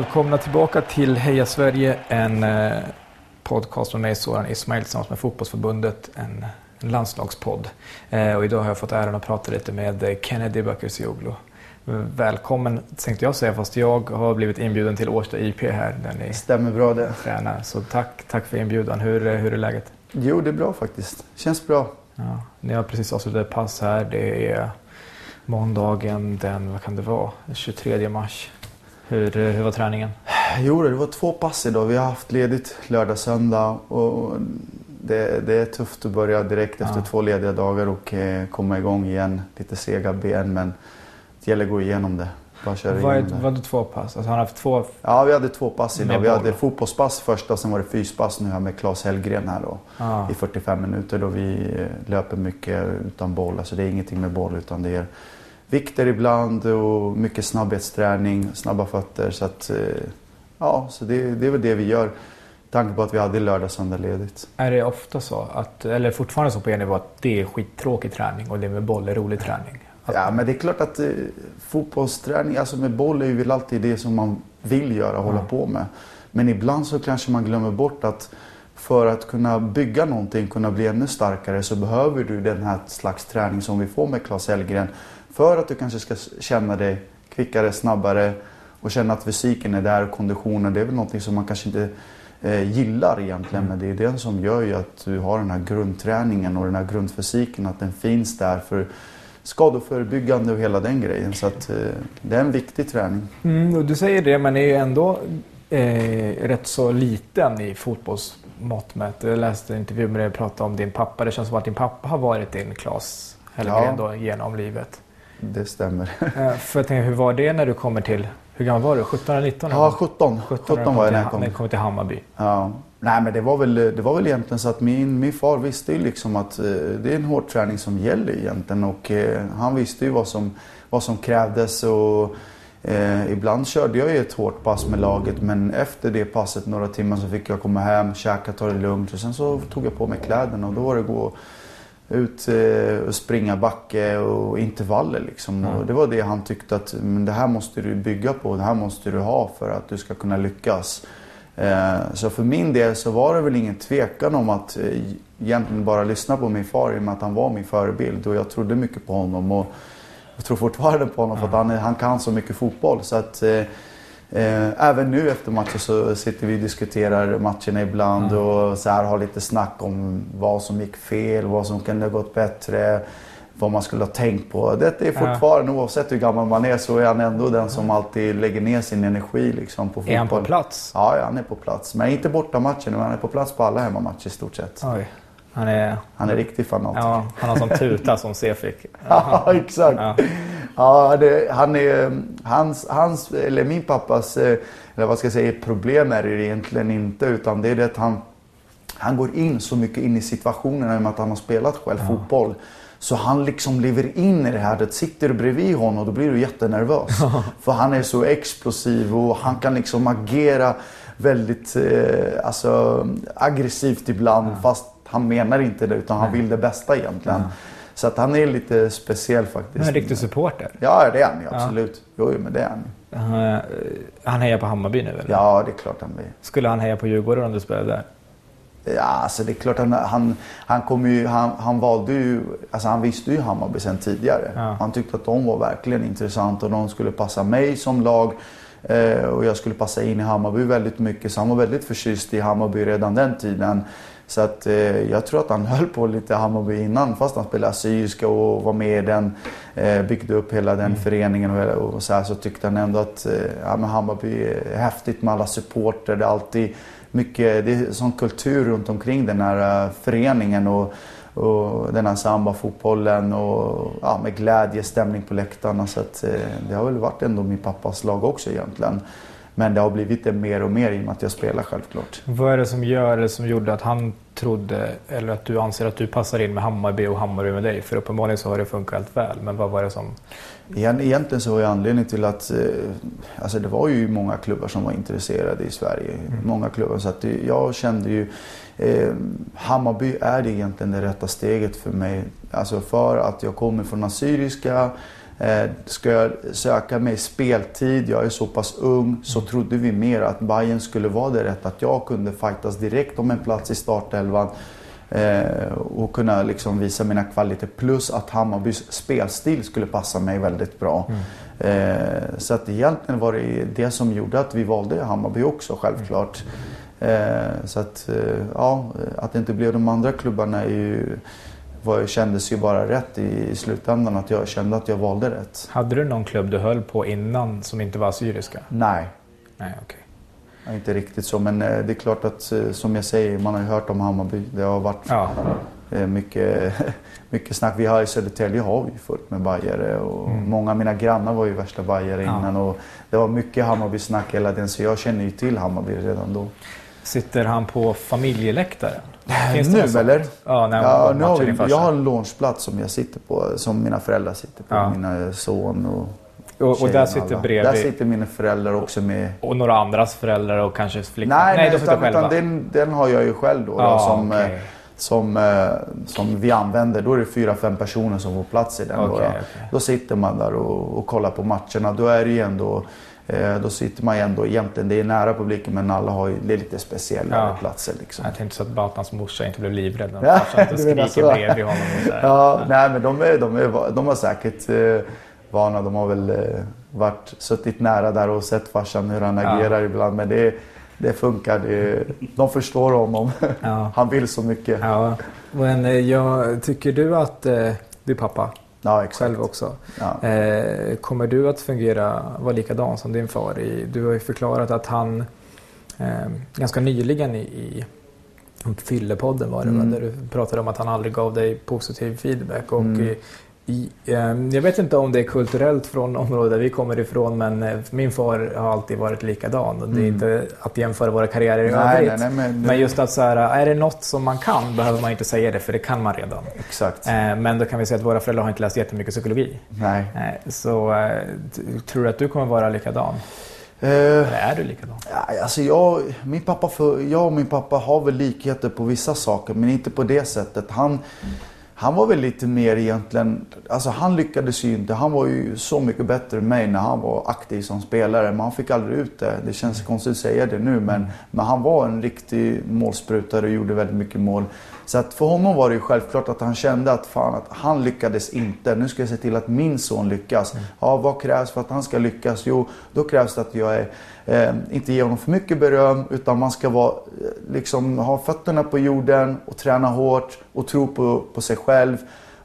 Välkomna tillbaka till Heja Sverige, en eh, podcast med mig Soran Ismail tillsammans med Fotbollsförbundet, en, en landslagspodd. Eh, och idag har jag fått äran att prata lite med Kennedy Bakircioglu. Välkommen tänkte jag säga, fast jag har blivit inbjuden till Årsta IP här. Där ni Stämmer bra det. Tränar. Så tack, tack för inbjudan. Hur, hur är läget? Jo, det är bra faktiskt. Känns bra. Ja, ni har precis avslutat ett pass här. Det är måndagen den, vad kan det vara, 23 mars. Hur, hur var träningen? Jo, det var två pass idag. Vi har haft ledigt lördag, söndag. Och det, det är tufft att börja direkt efter ja. två lediga dagar och eh, komma igång igen. Lite sega ben, men det gäller att gå igenom det. Bara köra igenom det. Var det två pass? Alltså, han haft två... Ja, vi hade två pass idag. Vi hade fotbollspass första, sen var det fyspass nu här med Claes Hellgren här då. Ah. I 45 minuter då vi eh, löper mycket utan boll. Alltså det är ingenting med boll utan det är vikter ibland och mycket snabbhetsträning, snabba fötter. Så att, eh, ja, så det, det är väl det vi gör. Tanke på att vi hade lördag, söndag ledigt. Är det ofta så, att, eller fortfarande så på er nivå, att det är skittråkig träning och det med boll är rolig träning? Att... Ja, men det är klart att eh, fotbollsträning, alltså med boll är ju väl alltid det som man vill göra, och mm. hålla på med. Men ibland så kanske man glömmer bort att för att kunna bygga någonting, kunna bli ännu starkare så behöver du den här slags träning som vi får med Claes Elgren. För att du kanske ska känna dig kvickare, snabbare och känna att fysiken är där och konditionen. Det är väl någonting som man kanske inte eh, gillar egentligen. Men det är det som gör ju att du har den här grundträningen och den här grundfysiken. Att den finns där för skadeförebyggande och hela den grejen. Så att eh, det är en viktig träning. Mm, och du säger det men är ju ändå eh, rätt så liten i fotbollsmått mätt. Jag läste en intervju med dig och pratade om din pappa. Det känns som att din pappa har varit din Klas Hellgren ja. genom livet. Det stämmer. Eh, för jag tänker, hur var det när du kommer till, hur gammal var du? 17 eller 19? Ja, 17. 17, 17 var jag när jag kom. När du kom till Hammarby. Ja. Nej men det var, väl, det var väl egentligen så att min, min far visste ju liksom att eh, det är en hård träning som gäller egentligen. Och eh, han visste ju vad som, vad som krävdes. Och, eh, ibland körde jag ju ett hårt pass med laget men efter det passet några timmar så fick jag komma hem, käka, ta det lugnt. Och sen så tog jag på mig kläderna och då var det gå ut eh, och springa backe och intervaller liksom. Mm. Och det var det han tyckte att men det här måste du bygga på, det här måste du ha för att du ska kunna lyckas. Eh, så för min del så var det väl ingen tvekan om att eh, egentligen bara lyssna på min far i och med att han var min förebild och jag trodde mycket på honom. Och jag tror fortfarande på honom för att han, han kan så mycket fotboll. Så att, Eh, även nu efter matchen så sitter vi och diskuterar matcherna ibland mm. och så här har lite snack om vad som gick fel, vad som kunde ha gått bättre, vad man skulle ha tänkt på. Det är fortfarande, ja. oavsett hur gammal man är, så är han ändå den som alltid lägger ner sin energi liksom, på fotboll. Är han på plats? Ja han är på plats. Men inte borta matchen, men han är på plats på alla hemmamatcher i stort sett. Oj. Han är, han är riktig fanatiker. Ja, han har sån tuta som fick. ja, exakt. Ja. Ja, det, han är, hans, hans, eller min pappas, eh, eller vad ska jag säga, problem är det egentligen inte. Utan det är det att han, han går in så mycket in i situationerna i och med att han har spelat själv ja. fotboll. Så han liksom lever in i det här. Det sitter du bredvid honom då blir du jättenervös. För han är så explosiv och han kan liksom agera väldigt eh, alltså, aggressivt ibland. Ja. Fast han menar inte det utan han vill det bästa egentligen. Ja. Så att han är lite speciell faktiskt. En riktig supporter? Ja, det är han ju absolut. Ja. Jo, men det är han han, han hejar på Hammarby nu eller? Ja, det är klart han vill. Skulle han heja på Djurgården om du spelade där? Ja, alltså det är klart han, han, han, kom ju, han, han valde ju, alltså han visste ju Hammarby sen tidigare. Ja. Han tyckte att de var verkligen intressanta och de skulle passa mig som lag. Eh, och jag skulle passa in i Hammarby väldigt mycket. Så han var väldigt förtjust i Hammarby redan den tiden. Så att eh, jag tror att han höll på lite Hammarby innan fast han spelade Assyriska och var med i den. Eh, byggde upp hela den mm. föreningen och, och så här, så tyckte han ändå att eh, ja, men Hammarby är häftigt med alla supporter. Det är alltid mycket, det är sån kultur runt omkring den här uh, föreningen. Och, och den här samba-fotbollen och ja, med glädje, stämning på läktarna. Så att, eh, det har väl varit ändå min pappas lag också egentligen. Men det har blivit det mer och mer i och med att jag spelar självklart. Vad är det som gör det som gjorde att han trodde, eller att du anser att du passar in med Hammarby och Hammarby med dig? För uppenbarligen så har det funkat helt väl. Men vad var det som... Egentligen så var anledningen till att, eh, alltså det var ju många klubbar som var intresserade i Sverige. Mm. Många klubbar. Så att jag kände ju, eh, Hammarby är egentligen det rätta steget för mig. Alltså för att jag kommer från Assyriska ska jag söka mig speltid, jag är så pass ung, så Mm. trodde vi mer att Bayern skulle vara det rätt. Att jag kunde fightas direkt om en plats i startelvan. Eh, och kunna liksom visa mina kvaliteter. Plus att Hammarbys spelstil skulle passa mig väldigt bra. Eh, så att egentligen var det det som gjorde att vi valde Hammarby också självklart. Eh, så att, eh, ja, att det inte blev de andra klubbarna är ju, var, kändes ju bara rätt i, i slutändan. Att jag kände att jag valde rätt. Hade du någon klubb du höll på innan som inte var assyriska? Nej, Nej, okej. Ja, Inte riktigt så, men eh, det är klart att eh, som jag säger, man har ju hört om Hammarby. Det har varit Ja. eh, mycket, mycket snack. Vi har i Södertälje har vi fullt med bajare och Mm. många av mina grannar var ju värsta bajare Ja. innan. Och det var mycket Hammarby-snack hela tiden, så jag känner ju till Hammarby redan då. Sitter han på familjeläktaren? Finns det nu eller? Ja, när Ja, nu har vi, jag har en launchplats som jag sitter på, som mina föräldrar sitter på. Ja. Mina son och Och, och där sitter bredvid Där sitter mina föräldrar också med. och några andras föräldrar och kanske flickor? Nej, nej, sitter utan, utan den, den har jag ju själv då. Ja, då som, okej. eh, som, eh, som vi använder. Då är det fyra, fem personer som får plats i den. då, Okej, då. okej. då sitter man där och, och kollar på matcherna. Då är det ju ändå eh, då sitter man ju ändå egentligen, det är nära publiken men alla har ju, det är lite speciellare Ja. platser liksom. Jag tänkte så att Batans morsa inte blev livrädd när Ja, farsan skriker bredvid honom. Och så här. Ja, nej men de är, de är, de har säkert eh, vana. De har väl eh, varit, suttit nära där och sett farsan hur han Ja. agerar ibland. Men det, det funkar. Det, de förstår honom. Ja. Han vill så mycket. Men eh, jag, tycker du att eh, du pappa exakt. själv också? Ja. Eh, kommer du att fungera, vara likadan som din far? I, du har ju förklarat att han eh, ganska nyligen i, i Fyllepodden var det Mm. där du pratade om att han aldrig gav dig positiv feedback. Och Mm. i, jag vet inte om det är kulturellt från området vi kommer ifrån men eh, min far har alltid varit likadan. Det är Mm. inte att jämföra våra karriärer i Nej, övrigt. nej, nej, men, Men just att så här, är det något som man kan behöver man inte säga det för det kan man redan. Exakt. Eh, Men då kan vi säga att våra föräldrar har inte läst jättemycket psykologi. Nej. Eh, Så tror du att du kommer vara likadan? Eller är du likadan? Alltså jag, min pappa för, jag och min pappa har väl likheter på vissa saker men inte på det sättet. Han, han var väl lite mer egentligen, alltså han lyckades ju inte. Han var ju så mycket bättre än mig när han var aktiv som spelare. Men han fick aldrig ut det. Det känns konstigt att säga det nu men, men han var en riktig målsprutare och gjorde väldigt mycket mål. Så att för honom var det ju självklart att han kände att fan att han lyckades inte. Nu ska jag se till att min son lyckas. Ja, vad krävs för att han ska lyckas? Jo, då krävs det att jag är, eh, inte ger honom för mycket beröm utan man ska vara, eh, liksom, ha fötterna på jorden och träna hårt och tro på, på sig själv.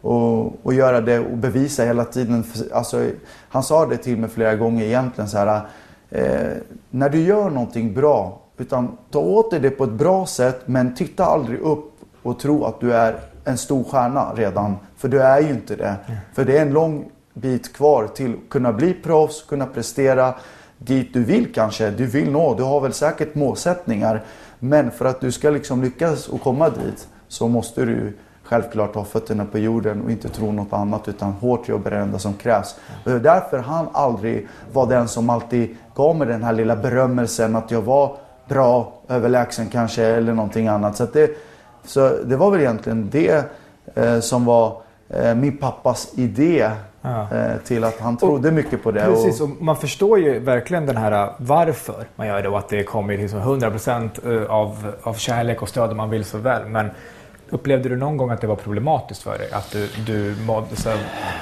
Och, och göra det och bevisa hela tiden. Alltså, han sa det till mig flera gånger egentligen så här. Eh, när du gör någonting bra, utan ta åt dig det på ett bra sätt men titta aldrig upp och tro att du är en stor stjärna redan. För du är ju inte det. För det är en lång bit kvar till att kunna bli proffs, kunna prestera dit du vill kanske. Du vill nå, du har väl säkert målsättningar. Men för att du ska liksom lyckas och komma dit så måste du självklart ha fötterna på jorden och inte tro något annat utan hårt jobb är det enda som krävs. Och det är därför han aldrig var den som alltid gav mig den här lilla berömmelsen att jag var bra, överlägsen kanske eller någonting annat. Så, att det, så det var väl egentligen det eh, som var eh, min pappas idé Ja. eh, till att han trodde mycket på det. Precis, och, och man förstår ju verkligen den här uh, varför man gör det och att det kommer liksom 100% uh, av, av kärlek och stöd om man vill så väl. Men upplevde du någon gång att det var problematiskt för dig? Att du, du mådde så här-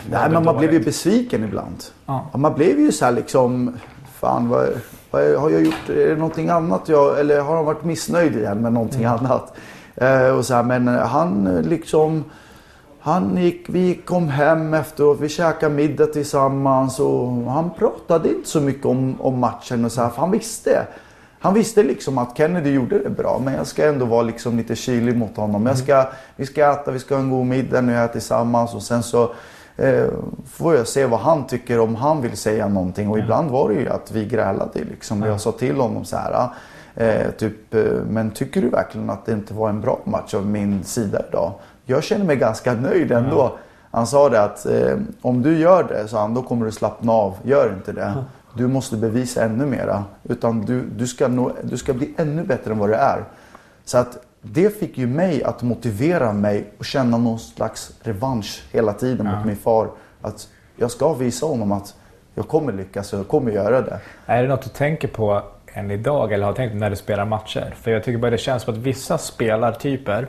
nej, men man blev ju dåligt? besviken ibland. Ja. Man blev ju så här liksom, fan vad, vad har jag gjort? Är det någonting annat jag, eller har han varit missnöjd igen med någonting Mm. annat? Eh, och så här, men han eh, liksom, han gick, vi kom hem efteråt, vi käkade middag tillsammans och han pratade inte så mycket om, om matchen och så här, för han visste. Han visste liksom att Kennedy gjorde det bra men jag ska ändå vara liksom lite kylig mot honom. Jag ska, vi ska äta, vi ska ha en god middag nu här tillsammans och sen så eh, får jag se vad han tycker om han vill säga någonting. Och ibland var det ju att vi grälade liksom. Jag sa till honom så här. Eh, typ, eh, men tycker du verkligen att det inte var en bra match av min sida idag? Jag känner mig ganska nöjd ändå. Han sa det att eh, om du gör det, så han, då kommer du slappna av. Gör inte det. Du måste bevisa ännu mera. Utan du, du, ska nå, du ska bli ännu bättre än vad du är. Så att det fick ju mig att motivera mig och känna någon slags revansch hela tiden mot min far. Att jag ska visa honom att jag kommer lyckas och jag kommer göra det. Är det något du tänker på än idag eller har tänkt när du spelar matcher? För jag tycker bara det känns som att vissa spelartyper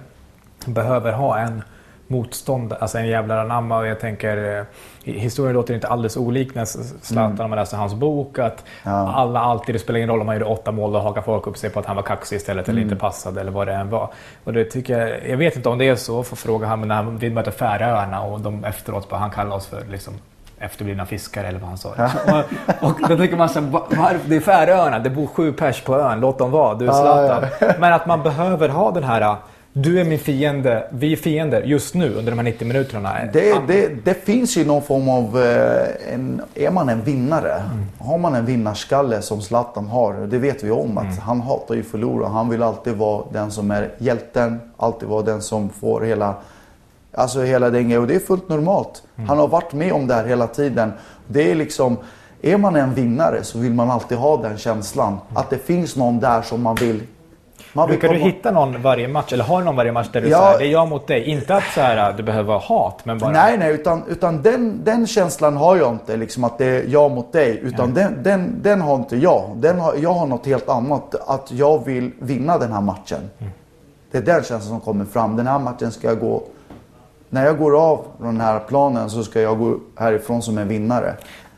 behöver ha en motståndare, alltså en jävla anamma. Och jag tänker, eh, historien låter inte alldeles olik när Zlatan, mm. om man läser hans bok, att ja. alla alltid, det spelar ingen roll om man gjorde åtta mål, och hakar folk upp sig på att han var kaxig istället mm. eller inte passade eller vad det än var. Och det tycker jag, jag vet inte om det är så, får fråga honom när vi möter Färöarna och de efteråt, han kallar oss för liksom efterblivna fiskare eller vad han sa. och, och då tänker man så här, det är Färöarna, det bor sju pers på ön, låt dem vara, du är Zlatan. Ja, ja. Men att man behöver ha den här du är min fiende, vi är fiender just nu under de här 90 minuterna. Det, det, det finns ju någon form av, eh, en, är man en vinnare, mm. har man en vinnarskalle som Zlatan har, det vet vi om att mm. han hatar ju förlora. Han vill alltid vara den som är hjälten, alltid vara den som får hela, alltså hela den Och det är fullt normalt. Mm. Han har varit med om det här hela tiden. Det är liksom, är man en vinnare så vill man alltid ha den känslan. Mm. Att det finns någon där som man vill man Brukar komma... du hitta någon varje match? Eller har du någon varje match där du ja. säger det är jag mot dig? Inte att så här, du behöver ha hat, men bara... Nej, nej, utan, utan den, den känslan har jag inte. Liksom att det är jag mot dig. Utan ja. den, den, den har inte jag. Den har, jag har något helt annat. Att jag vill vinna den här matchen. Mm. Det är den känslan som kommer fram. Den här matchen ska jag gå... När jag går av den här planen så ska jag gå härifrån som en vinnare.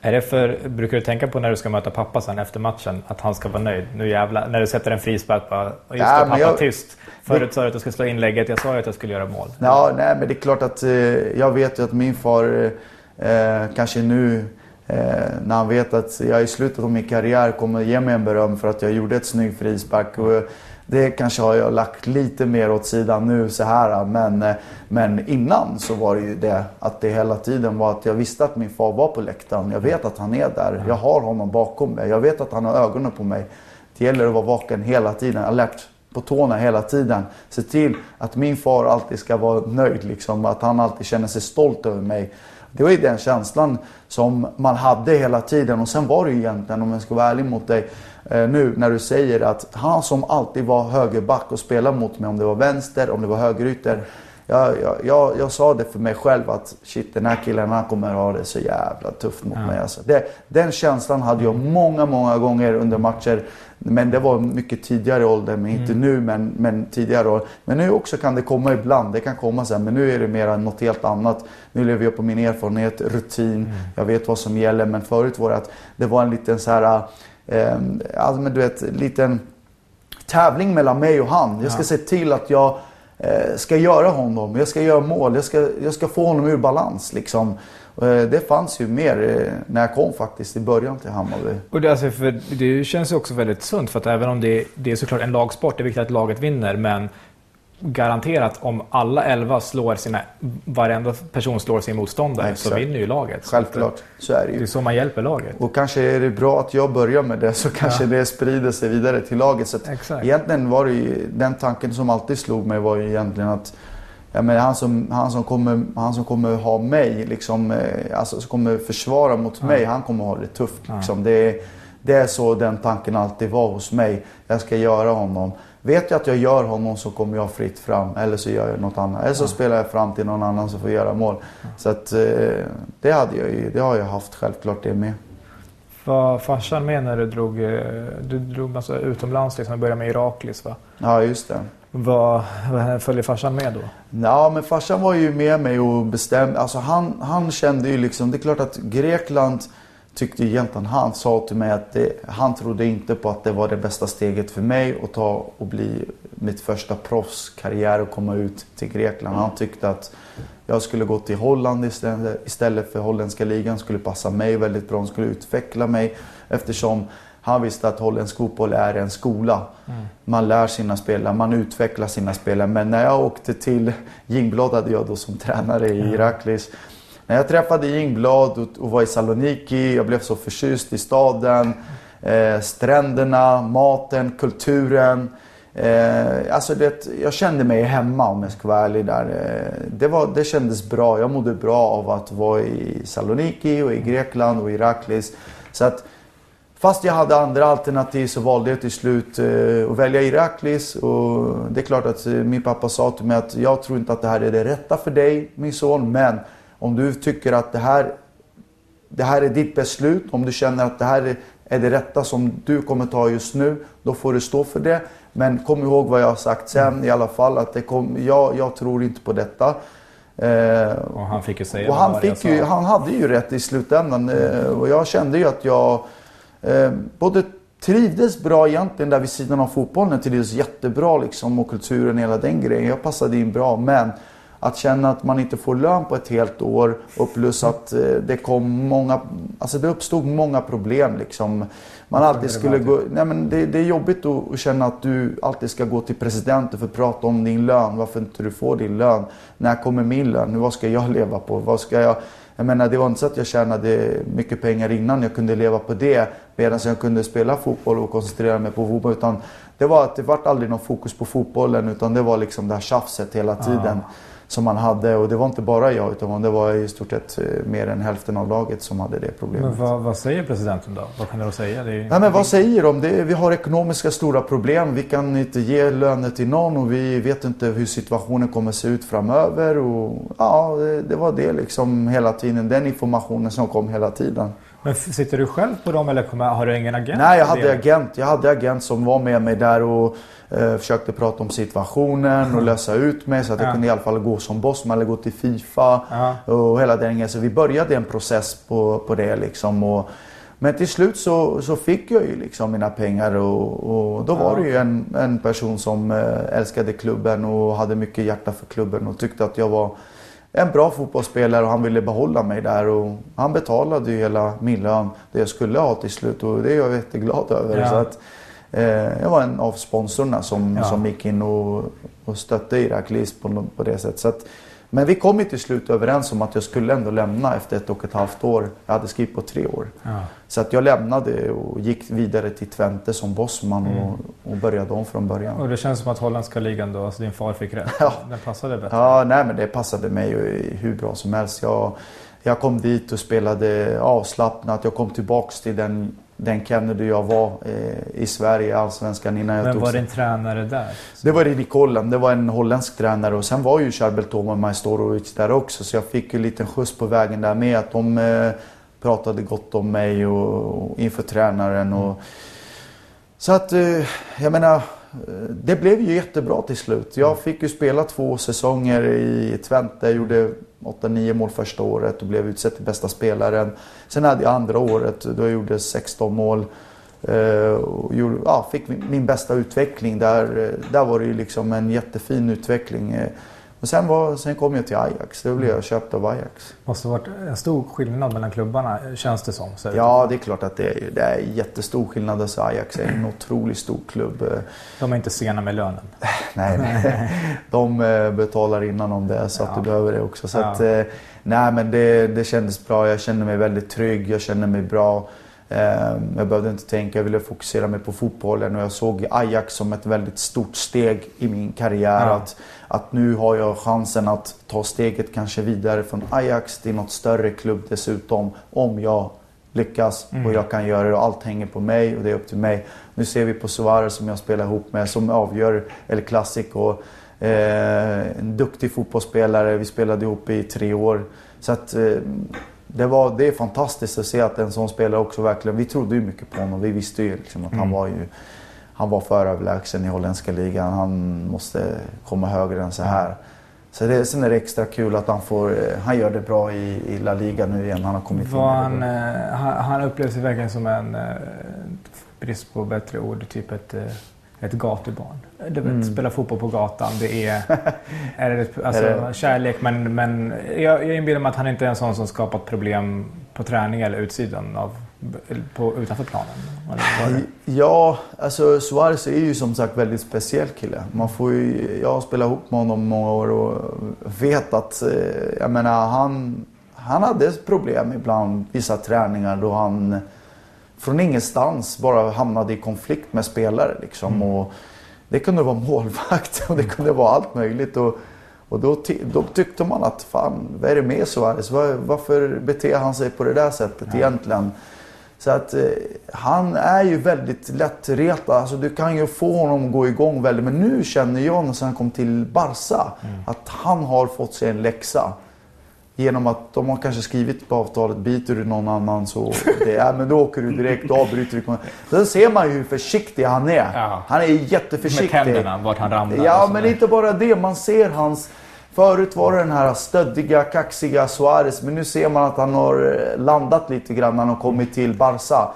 Är det för, brukar du tänka på när du ska möta pappa sen efter matchen att han ska vara nöjd? Nu jävlar, när du sätter en frispark bara, och just ja, det, pappa jag, tyst. Förut sa du att du skulle slå inlägget, jag sa ju att jag skulle göra mål. Ja, nej men det är klart att eh, jag vet ju att min far eh, kanske nu eh, när han vet att jag i slutet av min karriär kommer ge mig en beröm för att jag gjorde ett snyggt frispark. Och, det kanske har jag lagt lite mer åt sidan nu så här. Men, men innan så var det ju det att det hela tiden var att jag visste att min far var på läktaren. Jag vet att han är där. Jag har honom bakom mig. Jag vet att han har ögonen på mig. Det gäller att vara vaken hela tiden, alert på tårna hela tiden. Se till att min far alltid ska vara nöjd, liksom, att han alltid känner sig stolt över mig. Det var ju den känslan som man hade hela tiden och sen var det ju egentligen, om jag ska vara ärlig mot dig, eh, nu när du säger att han som alltid var högerback och spelade mot mig, om det var vänster, om det var högerytter. Jag, jag, jag, jag sa det för mig själv att shit den här killen han kommer ha det så jävla tufft mot ja. mig. Alltså. Det, den känslan hade jag många, många gånger under matcher. Men det var mycket tidigare ålder, men inte mm. nu men, men tidigare. Men nu också kan det komma ibland, det kan komma sen. Men nu är det mer något helt annat. Nu lever jag på min erfarenhet, rutin, mm. jag vet vad som gäller. Men förut var det att det var en liten så här, eh, alltså, men du vet, liten tävling mellan mig och han. Jag ska ja. se till att jag eh, ska göra honom, jag ska göra mål, jag ska, jag ska få honom ur balans liksom. Eh, det fanns ju mer eh, när jag kom faktiskt i början till Hammarby. Och det, alltså, för det känns ju också väldigt sunt för att även om det, det är såklart en lagsport, det är viktigt att laget vinner men garanterat om alla elva slår sina, varenda person slår sin motståndare Exakt. så vinner ju laget. Självklart, så är det ju. Det är så man hjälper laget. Och kanske är det bra att jag börjar med det så kanske ja. det sprider sig vidare till laget. Så Exakt. Egentligen var det ju, den tanken som alltid slog mig var ju egentligen att ja, men han, som, han, som kommer, han som kommer ha mig, liksom, eh, alltså som kommer försvara mot mig, han kommer ha det tufft. Liksom. Det, är, det är så den tanken alltid var hos mig. Jag ska göra honom. Vet jag att jag gör honom så kommer jag fritt fram. Eller så gör jag något annat. Eller så ja. spelar jag fram till någon annan som får göra mål. Ja. Så att eh, det, hade jag ju, det har jag haft självklart det med. Var farsan med när du drog, eh, du drog massa utomlands? Liksom, började med Iraklis va? Ja just det. Vad, följer farsan med då? Ja, men farsan var ju med mig och bestämde. Alltså han, han kände ju liksom, det är klart att Grekland tyckte egentligen, han sa till mig att det, han trodde inte på att det var det bästa steget för mig att ta och bli mitt första proffskarriär och komma ut till Grekland. Han tyckte att jag skulle gå till Holland istället, istället för holländska ligan. skulle passa mig väldigt bra, skulle utveckla mig eftersom han visste att holländsk fotboll är en skola. Mm. Man lär sina spelare, man utvecklar sina spelare. Men när jag åkte till Jingblad hade jag då som tränare i Iraklis. När jag träffade Jingblad och var i Saloniki, jag blev så förtjust i staden. Eh, stränderna, maten, kulturen. Eh, alltså det, jag kände mig hemma om jag ska vara ärlig där. Eh, det, var, det kändes bra. Jag mådde bra av att vara i Saloniki och i Grekland och i Iraklis. Så att Fast jag hade andra alternativ så valde jag till slut eh, att välja Iraklis. Och det är klart att eh, min pappa sa till mig att jag tror inte att det här är det rätta för dig min son. Men om du tycker att det här det här är ditt beslut. Om du känner att det här är, det rätta som du kommer ta just nu, då får du stå för det. Men kom ihåg vad jag har sagt sen mm. i alla fall. Att det kom, jag, jag tror inte på detta. Eh, och han fick ju säga och han, fick ju, han hade ju rätt i slutändan. Eh, och jag kände ju att jag eh, både trivdes bra egentligen där vid sidan av fotbollen. Trivdes jättebra liksom och kulturen hela den grejen. Jag passade in bra. Men att känna att man inte får lön på ett helt år och plus att eh, det kom många, alltså det uppstod många problem liksom. Man alltid skulle gå, nej men det, det är jobbigt att, att, känna att du alltid ska gå till presidenten för att prata om din lön. Varför inte du får din lön? När kommer min lön? Vad ska jag leva på? Vad ska jag... Jag menar det var inte så att jag tjänade mycket pengar innan jag kunde leva på det medan jag kunde spela fotboll och koncentrera mig på fotboll. Utan det var att det var aldrig någon fokus på fotbollen utan det var liksom det här tjafset hela tiden. Ah som man hade. Och det var inte bara jag utan det var i stort sett eh, mer än hälften av laget som hade det problemet. Men vad, vad säger presidenten då? Vad kan du säga? Är... Nej, men vad säger de? Det, vi har ekonomiska stora problem. Vi kan inte ge löner till någon och vi vet inte hur situationen kommer se ut framöver. Och, ja, det, det var det liksom hela tiden. Den informationen som kom hela tiden. Men sitter du själv på dem eller har du ingen agent? Nej, jag hade agent. Jag hade agent som var med mig där och eh, försökte prata om situationen och lösa ut mig så att jag kunde i alla fall gå som bossman eller gå till Fifa ja. och hela den grejen. Så vi började en process på, på det liksom. Och, men till slut så, så fick jag ju liksom mina pengar och, och då var det ju en, en person som eh, älskade klubben och hade mycket hjärta för klubben och tyckte att jag var en bra fotbollsspelare och han ville behålla mig där. Och han betalade ju hela min lön, det jag skulle ha till slut och det är jag jätteglad över. Ja. Så att, eh, jag var en av sponsorerna som, ja. som gick in och, och stötte Iraklis på, på det sättet. Så att, men vi kom ju till slut överens om att jag skulle ändå lämna efter ett och ett halvt år. Jag hade skrivit på tre år. Ja. Så att jag lämnade och gick vidare till Twente som bossman mm. och, och, började om från början. Och det känns som att holländska ligan då, alltså din far fick rätt? Ja. Den passade bättre? Ja, nej men det passade mig hur bra som helst. Jag, jag kom dit och spelade avslappnat. Jag kom tillbaks till den den Kennedy jag var eh, i Sverige, i Allsvenskan innan jag Men var din tränare där? Det var Riddick Holland, det var en holländsk tränare och sen var ju Charbel Toma Majstorovic där också så jag fick ju en liten skjuts på vägen där med att de eh, pratade gott om mig och, och inför tränaren och mm. Så att eh, jag menar det blev ju jättebra till slut. Jag fick ju spela två säsonger i Twente. Gjorde 8-9 mål första året och blev utsedd till bästa spelaren. Sen hade jag andra året då jag gjorde 16 mål. Eh, och gjorde, ja, fick min bästa utveckling där. Eh, där var det ju liksom en jättefin utveckling. Eh, och sen, var, sen kom jag till Ajax. Då blev jag köpt av Ajax. Måste ha varit en stor skillnad mellan klubbarna känns det som. ja, det är klart att det är, det är jättestor skillnad. Alltså Ajax är en otroligt stor klubb. De är inte sena med lönen. nej, nej. De eh, betalar innan om det så att du behöver det också. Så ja. att, eh, nej, men det, det kändes bra. Jag kände mig väldigt trygg. Jag kände mig bra. Ehm, jag behövde inte tänka, jag ville fokusera mig på fotbollen och jag såg Ajax som ett väldigt stort steg i min karriär. Ja. Att, att nu har jag chansen att ta steget kanske vidare från Ajax till något större klubb dessutom. Om jag lyckas mm. och jag kan göra det och allt hänger på mig och det är upp till mig. Nu ser vi på Suarez som jag spelar ihop med som avgör El Clasico. Eh, en duktig fotbollsspelare, vi spelade ihop i tre år. Så att eh, det, var, det är fantastiskt att se att en sån spelare också verkligen... Vi trodde ju mycket på honom. Vi visste ju liksom att mm. han var ju... Han var för överlägsen i holländska ligan. Han måste komma högre än så här. Så det, sen är det extra kul att han, får, eh, han gör det bra i, i La Liga nu igen. Han har kommit var han, eh, han, han upplevs verkligen som en, eh, brist på bättre ord, typ ett ett gatubarn. Du vet, mm. spela fotboll på gatan, det är, är det, alltså, är det? kärlek. Men, men jag, jag inbillar mig att han inte är en sån som skapat problem på träning eller utsidan av, på, utanför planen. Ja, alltså Suarez är ju som sagt väldigt speciell kille. Man får ju, jag har spelat ihop med honom många år och vet att eh, jag menar, han, han hade problem ibland vissa träningar då han från ingenstans bara hamnade i konflikt med spelare. Liksom. Mm. Och det kunde vara målvakt och det kunde vara allt möjligt. Och, och då, då tyckte man att fan, vad är det med Suarez? Var, varför beter han sig på det där sättet ja. egentligen? Så att eh, han är ju väldigt lättretad. Alltså du kan ju få honom att gå igång väldigt. Men nu känner jag när han kom till Barca mm. att han har fått sig en läxa. Genom att de har kanske skrivit på avtalet, biter du någon annan så det är, men då åker du direkt, då avbryter du. Då ser man ju hur försiktig han är. Ja. Han är jätteförsiktig. Med tänderna, vart han ramlar. Ja, och men inte bara det. Man ser hans... Förut var det den här stöddiga, kaxiga Suarez. Men nu ser man att han har eh, landat lite grann när han har kommit till Barca.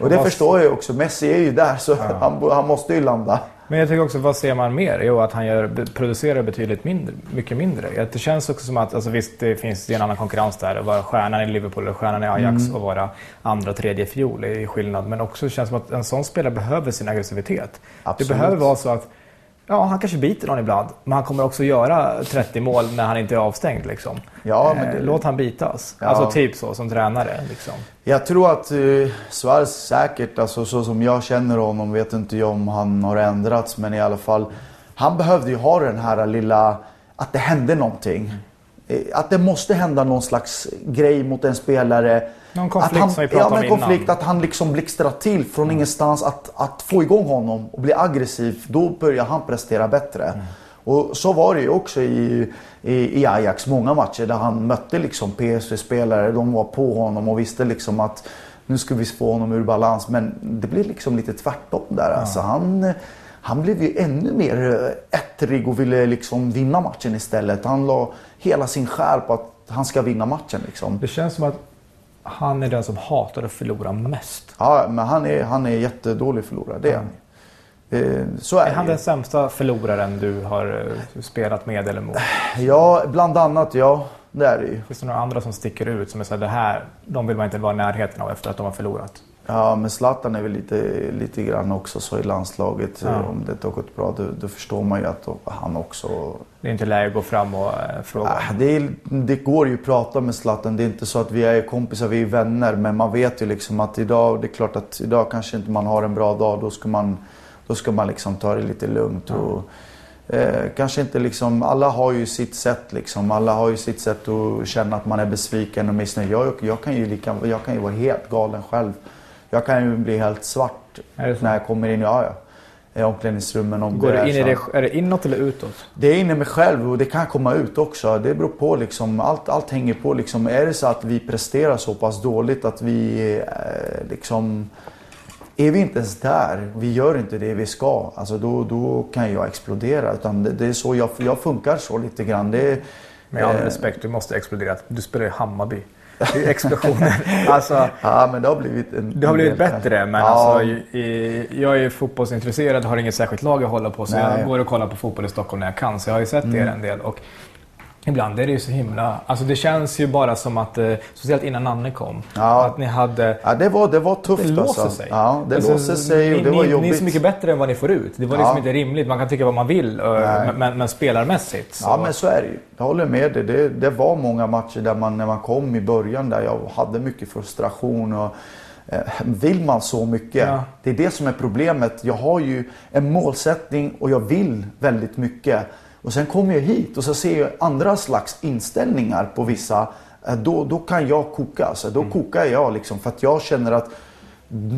Och det vad- förstår jag också. Messi är ju där så han, han måste ju landa. Men jag tycker också, vad ser man mer? Jo, att han gör, producerar betydligt mindre, mycket mindre. Det känns också som att, alltså visst det finns det en annan konkurrens där. Att vara stjärnan i Liverpool eller stjärnan i Ajax Mm. och vara andra, tredje fiol är skillnad. Men också känns som att en sån spelare behöver sin aggressivitet. Absolut. Det behöver vara så att, ja han kanske biter någon ibland. Men han kommer också göra 30 mål när han inte är avstängd. Liksom. Ja, men Eh, det- Låt han bitas. Ja. Alltså typ så, som tränare. Liksom. Jag tror att uh, Suarez säkert, alltså så som jag känner honom, vet inte jag om han har ändrats. Men i alla fall, han behövde ju ha den här lilla, att det hände någonting. Eh, Att det måste hända någon slags grej mot en spelare. Någon konflikt att han, som vi pratade ja, om men konflikt, innan. att han liksom blixtrar till från ingenstans. Att, att få igång honom och bli aggressiv, då börjar han prestera bättre. Och så var det ju också i, i, i Ajax, många matcher där han mötte liksom PSV-spelare. De var på honom och visste liksom att nu ska vi få honom ur balans. Men det blev liksom lite tvärtom där. Alltså, han, han blev ju ännu mer eh, ettrig och ville liksom vinna matchen istället. Han la hela sin själ på att han ska vinna matchen. Liksom. Det känns som att han är den som hatar att förlora mest. Ja, men han är, han är jättedålig förlorare. Det är han. Eh, Så är, Är han den sämsta förloraren du har eh, spelat med eller mot? Ja, bland annat ja. Det är det ju. Finns det några andra som sticker ut som är såhär, det här, de vill man inte vara i närheten av efter att de har förlorat? Ja, men Zlatan är väl lite, lite grann också så i landslaget. Ja. Om det inte har gått bra, då, då förstår man ju att han också... Det är inte läge att gå fram och eh, fråga. Ah, det, är, det går ju att prata med Zlatan. Det är inte så att vi är kompisar, vi är vänner. Men man vet ju liksom att idag, det är klart att idag kanske inte man har en bra dag. Då ska man, då ska man liksom ta det lite lugnt. Och, eh, kanske inte liksom, alla har ju sitt sätt liksom. Alla har ju sitt sätt att känna att man är besviken och missnöjd. Jag, jag, kan ju lika, jag kan ju vara helt galen själv. Jag kan ju bli helt svart när jag kommer in. Ja, ja. I omklädningsrummen. Om Går det är in i det, är det inåt eller utåt? Det är inne i mig själv och det kan komma ut också. Det beror på liksom. Allt, allt hänger på liksom. Är det så att vi presterar så pass dåligt att vi eh, liksom... Är vi inte ens där, vi gör inte det vi ska, alltså då, då kan jag explodera. Utan det, det är så jag, jag funkar så lite grann. Det, Med all eh, respekt, du måste explodera. Du spelar i Hammarby. Explosioner. alltså, Ja, men det har blivit en... det har blivit del bättre, men Ja. alltså, i, jag är ju fotbollsintresserad, har inget särskilt lag att hålla på, så Nej. jag går och kollar på fotboll i Stockholm när jag kan. Så jag har ju sett Mm. er en del. Och ibland är det ju så himla... Alltså det känns ju bara som att, eh, speciellt innan Nanne kom, Ja. att ni hade... Ja, det var, det var tufft Det låser alltså. sig. Ja, det Alltså, låser sig och ni, det var ni, jobbigt. Ni är så mycket bättre än vad ni får ut. Det var liksom Ja. inte rimligt. Man kan tycka vad man vill, eh, Nej. men, men spelarmässigt så... Ja men så är det ju. Jag håller med dig. Det, det var många matcher där man när man kom i början där jag hade mycket frustration. Och, eh, vill man så mycket? Ja. Det är det som är problemet. Jag har ju en målsättning och jag vill väldigt mycket. Och sen kommer jag hit och så ser jag andra slags inställningar på vissa. Eh, Då, då kan jag koka. Alltså, då kokar jag liksom för att jag känner att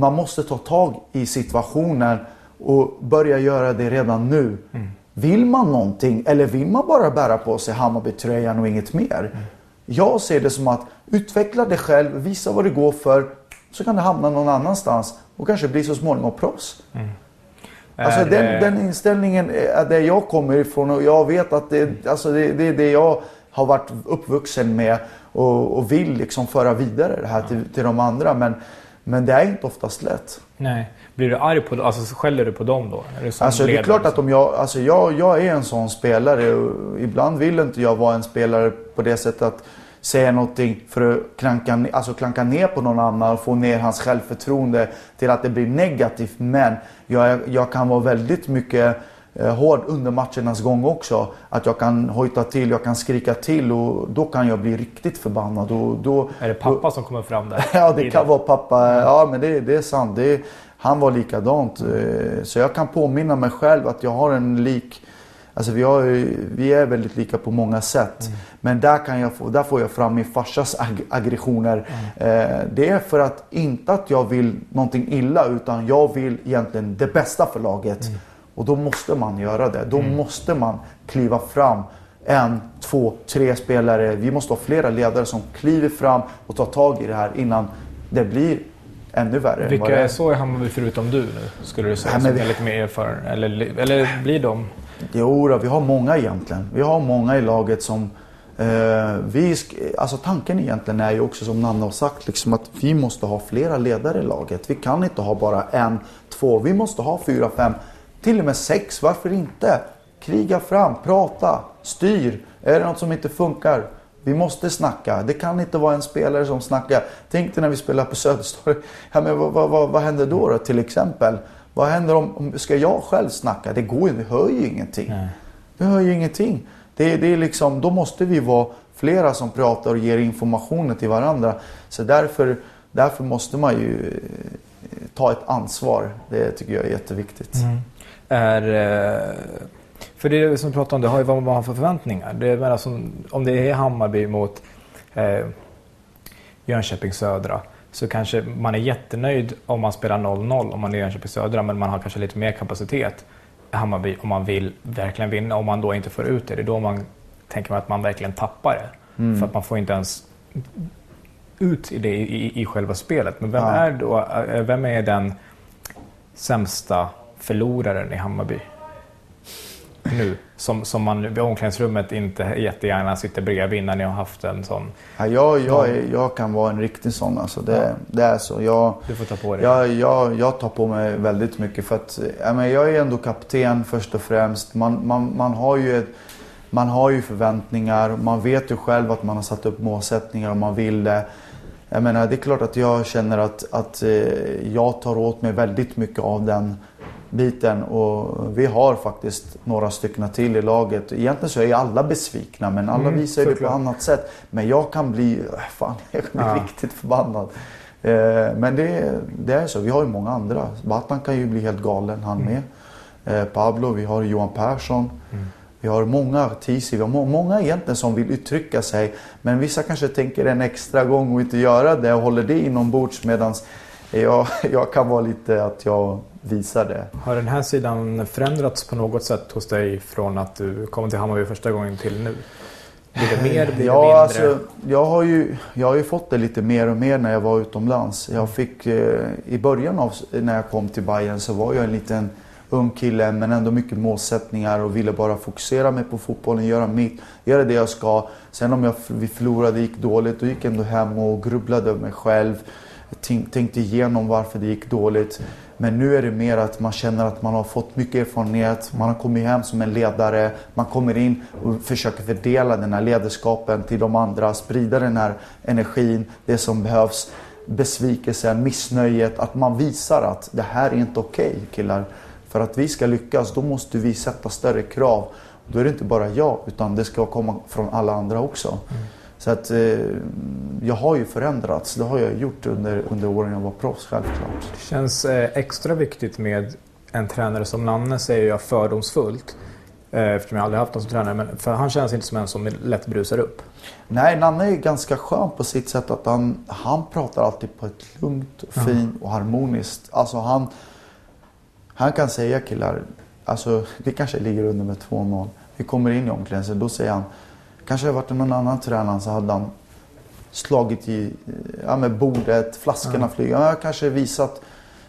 man måste ta tag i situationen och börja göra det redan nu. Vill man någonting eller vill man bara bära på sig Hammarby-tröjan och inget mer? Jag ser det som att utveckla det själv, visa vad det går för. Så kan det hamna någon annanstans och kanske bli så småningom proffs. Alltså den, den inställningen är där jag kommer ifrån och jag vet att det, alltså det, det är det jag har varit uppvuxen med och, och vill liksom föra vidare det här till, till de andra. Men, men det är inte oftast lätt. Nej. Blir du arg på alltså skäller du på dem då? Är Alltså det är klart att om jag, alltså jag, jag är en sån spelare och ibland vill inte jag vara en spelare på det sättet att säga någonting för att klanka, alltså klanka ner på någon annan och få ner hans självförtroende till att det blir negativt. Men jag, jag kan vara väldigt mycket eh, hård under matchernas gång också. Att jag kan hojta till, jag kan skrika till och då kan jag bli riktigt förbannad. Och då, Är det pappa som kommer fram där? Ja, det kan vara pappa. Ja, men det, det är sant. Det han var likadant. Eh, Så jag kan påminna mig själv att jag har en lik... Alltså vi, har, vi är väldigt lika på många sätt. Men där, kan jag få, där får jag fram min farsas ag- aggressioner. Eh, det är för att, inte att jag vill någonting illa, utan jag vill egentligen det bästa för laget. Och då måste man göra det. Då måste man kliva fram en, två, tre spelare. Vi måste ha flera ledare som kliver fram och tar tag i det här innan det blir ännu värre. Vilka är så i Hammarby förutom du nu? Skulle du säga Nej, som vi... är lite mer erfaren? Eller, eller blir de? Jo, då, vi har många egentligen. Vi har många i laget som eh, vi, alltså tanken egentligen är ju också som Nanna har sagt liksom att vi måste ha flera ledare i laget. Vi kan inte ha bara en, två. Vi måste ha fyra, fem, till och med sex. Varför inte? Kriga fram, prata, styr. Är det något som inte funkar? Vi måste snacka. Det kan inte vara en spelare som snackar. Tänk dig när vi spelar på Söderstad. Ja, men vad, vad, vad, vad händer då, då till exempel? Vad händer om, om ska jag själv snacka? Det går ju Vi hör ju ingenting. Nej. Vi hör ju ingenting. Det, det är liksom, då måste vi vara flera som pratar och ger informationen till varandra. Så därför, därför måste man ju eh, ta ett ansvar. Det tycker jag är jätteviktigt. Mm. Är, eh, för det som du pratar om, det har ju vad man har för förväntningar. Det är alltså, om det är Hammarby mot eh, Jönköping Södra så kanske man är jättenöjd om man spelar 0-0 om man är Jönköping Södra men man har kanske lite mer kapacitet i Hammarby om man vill verkligen vinna. Om man då inte får ut det, det är då man tänker man att man verkligen tappar det. Mm. För att man får inte ens ut i det i, i själva spelet. Men vem, ja. är då, eh, vem är den sämsta förloraren i Hammarby? Nu som, som man i omklädningsrummet inte jättegärna sitter bredvid när ni har haft en sån? Ja, jag, jag, är, jag kan vara en riktig sån. Alltså det, ja. det är så. Jag, du får ta på dig. Jag, jag, jag tar på mig väldigt mycket för att jag, men jag är ändå kapten först och främst. Man, man, man, har ju ett, man har ju förväntningar. Man vet ju själv att man har satt upp målsättningar och man vill det. Jag menar, det är klart att jag känner att, att eh, jag tar åt mig väldigt mycket av den biten och vi har faktiskt några stycken till i laget. Egentligen så är alla besvikna men alla mm, visar det på annat sätt. Men jag kan bli, äh, fan, jag kan bli ja. riktigt förbannad. Eh, men det, det, är så, vi har ju många andra. Batan kan ju bli helt galen han mm. med. Eh, Pablo, vi har Johan Persson. Mm. Vi har många Tisi, vi har må många egentligen som vill uttrycka sig. Men vissa kanske tänker en extra gång och inte göra det och håller det inombords medans jag, jag kan vara lite att jag visar det. Har den här sidan förändrats på något sätt hos dig från att du kom till Hammarby första gången till nu? Blir det mer? Blir ja, det? Alltså, jag, har ju, jag har ju fått det lite mer och mer när jag var utomlands. Jag fick, eh, I början av när jag kom till Bayern så var jag en liten ung kille men ändå mycket målsättningar och ville bara fokusera mig på fotbollen, göra mitt, göra det jag ska. Sen om jag, vi förlorade, gick dåligt, då gick jag ändå hem och grubblade över mig själv tänkte igenom varför det gick dåligt. Men nu är det mer att man känner att man har fått mycket erfarenhet. Man har kommit hem som en ledare. Man kommer in och försöker fördela den här ledarskapen till de andra. Sprida den här energin, det som behövs. Besvikelsen, missnöjet. Att man visar att det här är inte okej okay, killar. För att vi ska lyckas då måste vi sätta större krav. Då är det inte bara jag utan det ska komma från alla andra också. Mm. Så att eh, jag har ju förändrats. Det har jag gjort under, under åren jag var proffs, självklart. Det känns eh, extra viktigt med en tränare som Nanne, säger jag fördomsfullt. Eh, eftersom jag aldrig haft någon som tränare. Men för han känns inte som en som lätt brusar upp. Nej, Nanne är ganska skön på sitt sätt. att Han, han pratar alltid på ett lugnt, fint och harmoniskt. Alltså han, han kan säga killar, alltså vi kanske ligger under med 2-0. Vi kommer in i omklädningsrummet, då säger han Kanske det varit någon annan tränare så hade han slagit i ja, med bordet, flaskorna ja. flyger. Ja, kanske visat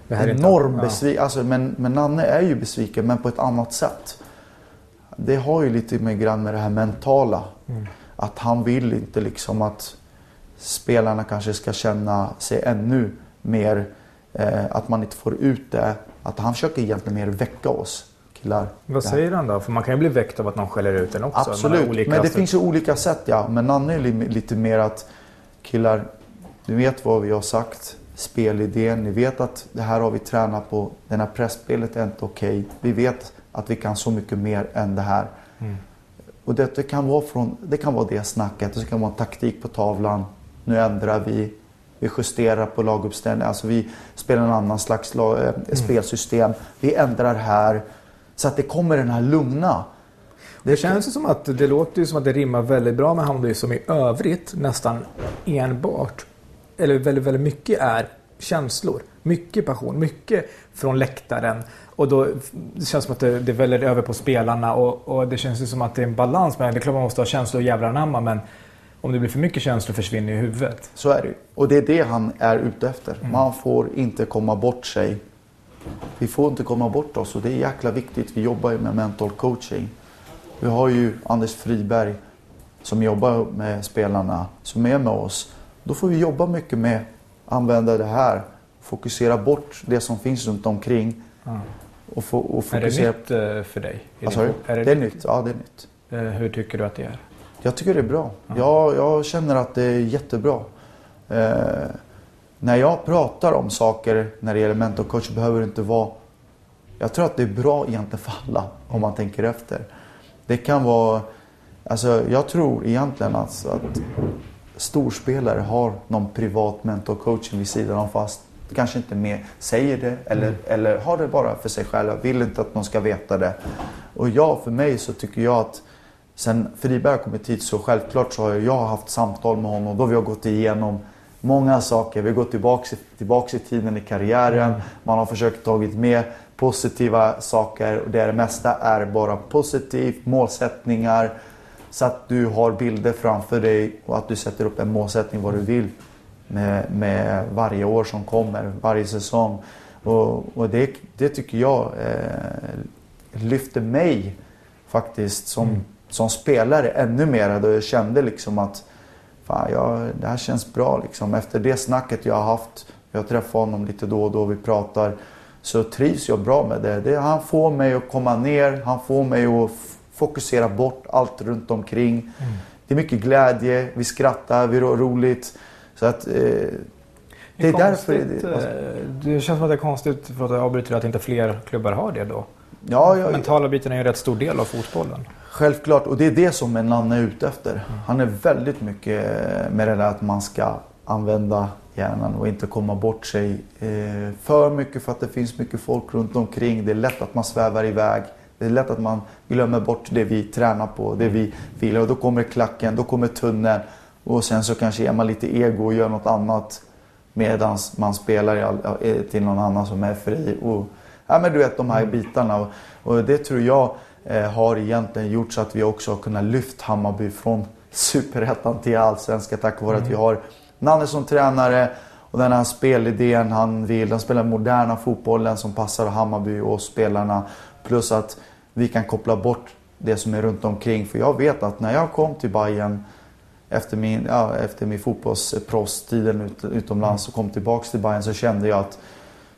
enorm ja. besvikelse. Alltså, men, men Nanne är ju besviken men på ett annat sätt. Det har ju lite med grann med det här mentala. Mm. Att han vill inte liksom att spelarna kanske ska känna sig ännu mer eh, att man inte får ut det. Att han försöker egentligen mer väcka oss killar. Vad säger han då? För man kan ju bli väckt av att någon skäller ut en också. Absolut, men det finns ju olika sätt ja. Men Nanne är lite mer att killar, ni vet vad vi har sagt. Spelidén, ni vet att det här har vi tränat på. Den här pressspelet är inte okej. Okay. Vi vet att vi kan så mycket mer än det här. Mm. Och det, kan vara från, det kan vara det snacket, det kan vara en taktik på tavlan. Nu ändrar vi, vi justerar på laguppställning, alltså vi spelar en annan slags lag, äh, mm. spelsystem. Vi ändrar här. Så att det kommer den här lugna. Det känns ju som att det låter ju som att det rimmar väldigt bra med Hammarby som i övrigt nästan enbart, eller väldigt, väldigt mycket är känslor. Mycket passion, mycket från läktaren. Och då det känns som att det, det väller över på spelarna och, och det känns ju som att det är en balans. Men det är klart man måste ha känslor och jävlar anamma men om det blir för mycket känslor försvinner ju huvudet. Så är det Och det är det han är ute efter. Mm. Man får inte komma bort sig. Vi får inte komma bort oss och det är jäkla viktigt. Vi jobbar ju med mental coaching. Vi har ju Anders Friberg som jobbar med spelarna, som är med oss. Då får vi jobba mycket med att använda det här. Fokusera bort det som finns runt omkring. Mm. Och, få, och fokusera... Är det nytt eh, för dig? Alltså, är det, det är nytt. Ja, det är nytt. Eh, hur tycker du att det är? Jag tycker det är bra. Mm. Jag, jag känner att det är jättebra. Eh, när jag pratar om saker när det gäller mentor coach behöver det inte vara... Jag tror att det är bra egentligen för alla om man tänker efter. Det kan vara... Alltså jag tror egentligen att, att storspelare har någon privat mentor coaching vid sidan om fast kanske inte mer säger det eller, mm. eller har det bara för sig själva. Vill inte att någon ska veta det. Och jag, för mig så tycker jag att sen Friberg har kommit hit så självklart så har jag haft samtal med honom då vi har gått igenom många saker. Vi har gått tillbaks, tillbaks i tiden i karriären. Man har försökt tagit med positiva saker och det mesta är bara positivt. Målsättningar. Så att du har bilder framför dig och att du sätter upp en målsättning vad du vill med, med varje år som kommer, varje säsong. Och, och det, det tycker jag eh, lyfter mig faktiskt som, mm. som spelare ännu mer. Då jag kände liksom att fan, jag, det här känns bra. Liksom. Efter det snacket jag har haft, jag träffar honom lite då och då, vi pratar, så trivs jag bra med det. det han får mig att komma ner, han får mig att fokusera bort allt runt omkring. Mm. Det är mycket glädje, vi skrattar, vi har roligt. Så att, eh, det är, därför... Det, alltså. det känns som att det är konstigt, för att jag avbryter, att inte fler klubbar har det då. Ja, ja, Mentala biten är ju en rätt stor del av fotbollen. Självklart, och det är det som en Nanne är ute efter. Han är väldigt mycket med det där att man ska använda hjärnan och inte komma bort sig eh, för mycket för att det finns mycket folk runt omkring. Det är lätt att man svävar iväg. Det är lätt att man glömmer bort det vi tränar på, det vi vill. Och då kommer klacken, då kommer tunneln. Och sen så kanske ger man lite ego och gör något annat medan man spelar eh, till någon annan som är fri. Och, ja, men du vet de här bitarna. Och, och det tror jag har egentligen gjort så att vi också har kunnat lyfta Hammarby från superettan till allsvenskan tack vare mm. att vi har Nanne som tränare och den här spelidén han vill. Han spelar moderna fotbollen som passar Hammarby och spelarna. Plus att vi kan koppla bort det som är runt omkring. För jag vet att när jag kom till Bayern efter min, ja, efter min fotbollsproffstiden ut, utomlands och kom tillbaks till Bayern så kände jag att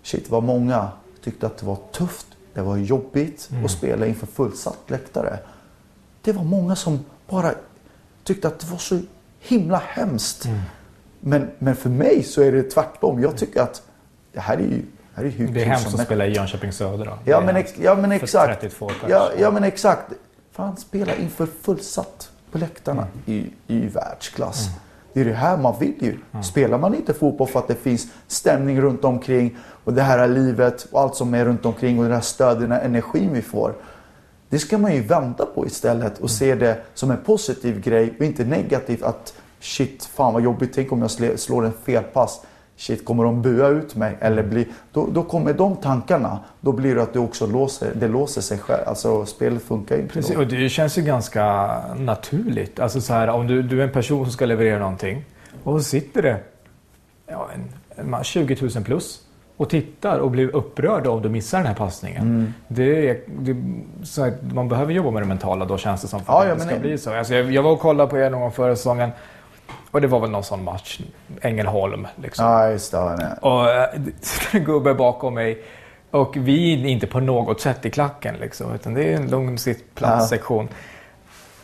shit vad många tyckte att det var tufft. Det var jobbigt mm. att spela inför fullsatt läktare. Det var många som bara tyckte att det var så himla hemskt. Mm. Men, men för mig så är det tvärtom. Jag tycker att det här är ju det är, det är hemskt att spela i Jönköping Södra. Då. Ja, men, ex, ja men exakt. Ja, ja men exakt. Fan, spela inför fullsatt på läktarna mm. i, i världsklass. Mm. Det är det här man vill ju. Mm. Spelar man inte fotboll för att det finns stämning runt omkring och det här är livet och allt som är runt omkring och den här stöden, den här energin vi får. Det ska man ju vända på istället och mm. se det som en positiv grej och inte negativt att shit, fan vad jobbigt, tänk om jag slår en felpass shit kommer de bua ut mig? Eller bli, då, då kommer de tankarna. Då blir det att det också låser, det låser sig själv. Alltså spelet funkar inte Precis, då. och det känns ju ganska naturligt. Alltså så här, om du, du är en person som ska leverera någonting och så sitter det ja, en, en 20 000 plus och tittar och blir upprörd om du missar den här passningen. Mm. Det, det, så man behöver jobba med det mentala då känns det som för ja, att det ska bli så. Alltså jag, jag var och kollade på er någon gång förra säsongen och det var väl någon sån match, Ängelholm. Liksom. Ja, just det. Och äh, gubbe bakom mig. Och vi är inte på något sätt i klacken liksom, utan det är en lugn sittplatssektion. Ja.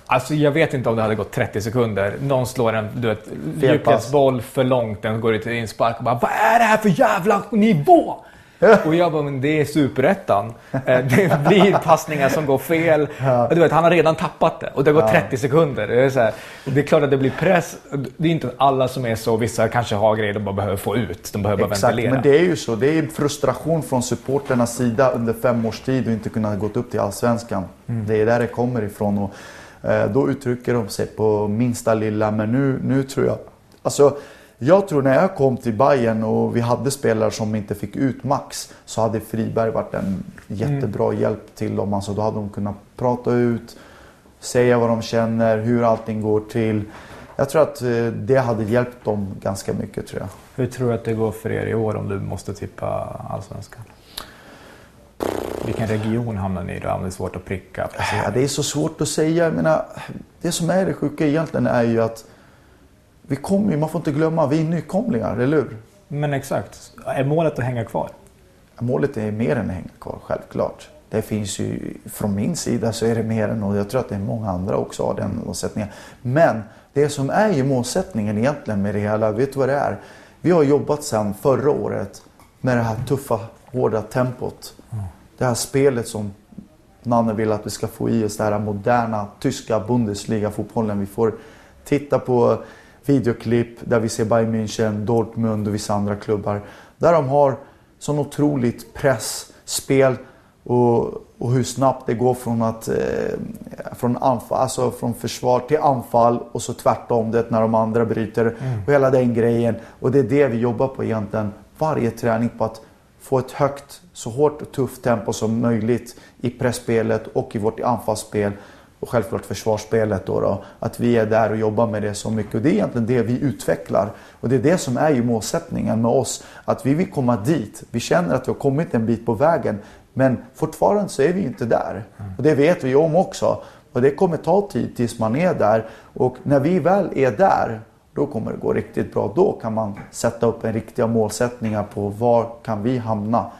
Alltså jag vet inte om det hade gått 30 sekunder. Någon slår en du vet, djupledsboll för långt, den går till inspark och bara Vad är det här för jävla nivå? Och jag bara, men det är superettan. Eh, det blir passningar som går fel. Ja. Du vet, han har redan tappat det och det går ja. 30 sekunder. Det är, så här, det är klart att det blir press. Det är inte alla som är så. Vissa kanske har grejer de bara behöver få ut. De behöver Exakt, bara ventilera. men det är ju så. Det är frustration från supporternas sida under fem års tid och inte kunna gå upp till Allsvenskan. Mm. Det är där det kommer ifrån. Och, eh, då uttrycker de sig på minsta lilla. Men nu, nu tror jag... Alltså, Jag tror när jag kom till Bayern och vi hade spelare som inte fick ut max så hade Friberg varit en jättebra mm. hjälp till dem. Alltså, då hade de kunnat prata ut, säga vad de känner, hur allting går till. Jag tror att eh, det hade hjälpt dem ganska mycket tror jag. Hur tror du att det går för er i år om du måste tippa Allsvenskan? Vilken region hamnar ni i då? Det är svårt att pricka. Ja, det är så svårt att säga. Jag menar, det som är det sjuka egentligen är ju att vi kommer man får inte glömma, vi är nykomlingar, eller hur? Men exakt. Är målet att hänga kvar? Målet är mer än att hänga kvar, självklart. Det finns ju, från min sida så är det mer än, och jag tror att det är många andra också har den målsättningen. Men det som är ju målsättningen egentligen med det hela, vet du vad det är? Vi har jobbat sedan förra året med det här tuffa, hårda tempot. Mm. Det här spelet som Nanne vill att vi ska få i oss, den här moderna tyska Bundesliga-fotbollen. Vi får titta på videoklipp där vi ser Bayern München, Dortmund och vissa andra klubbar. Där de har sån otroligt pressspel och, och hur snabbt det går från, att, eh, från, anfall, alltså från försvar till anfall och så tvärtom det när de andra bryter. Mm. Och hela den grejen. Och det är det vi jobbar på egentligen varje träning på att få ett högt, så hårt och tufft tempo som möjligt i pressspelet och i vårt anfallsspel och självklart försvarsspelet då, då, Att vi är där och jobbar med det så mycket. Och det är egentligen det vi utvecklar. Och det är det som är ju målsättningen med oss. Att vi vill komma dit. Vi känner att vi har kommit en bit på vägen. Men fortfarande så är vi inte där. Och det vet vi om också. Och det kommer ta tid tills man är där. Och när vi väl är där, då kommer det gå riktigt bra. Då kan man sätta upp en riktiga målsättningar på var kan vi hamna.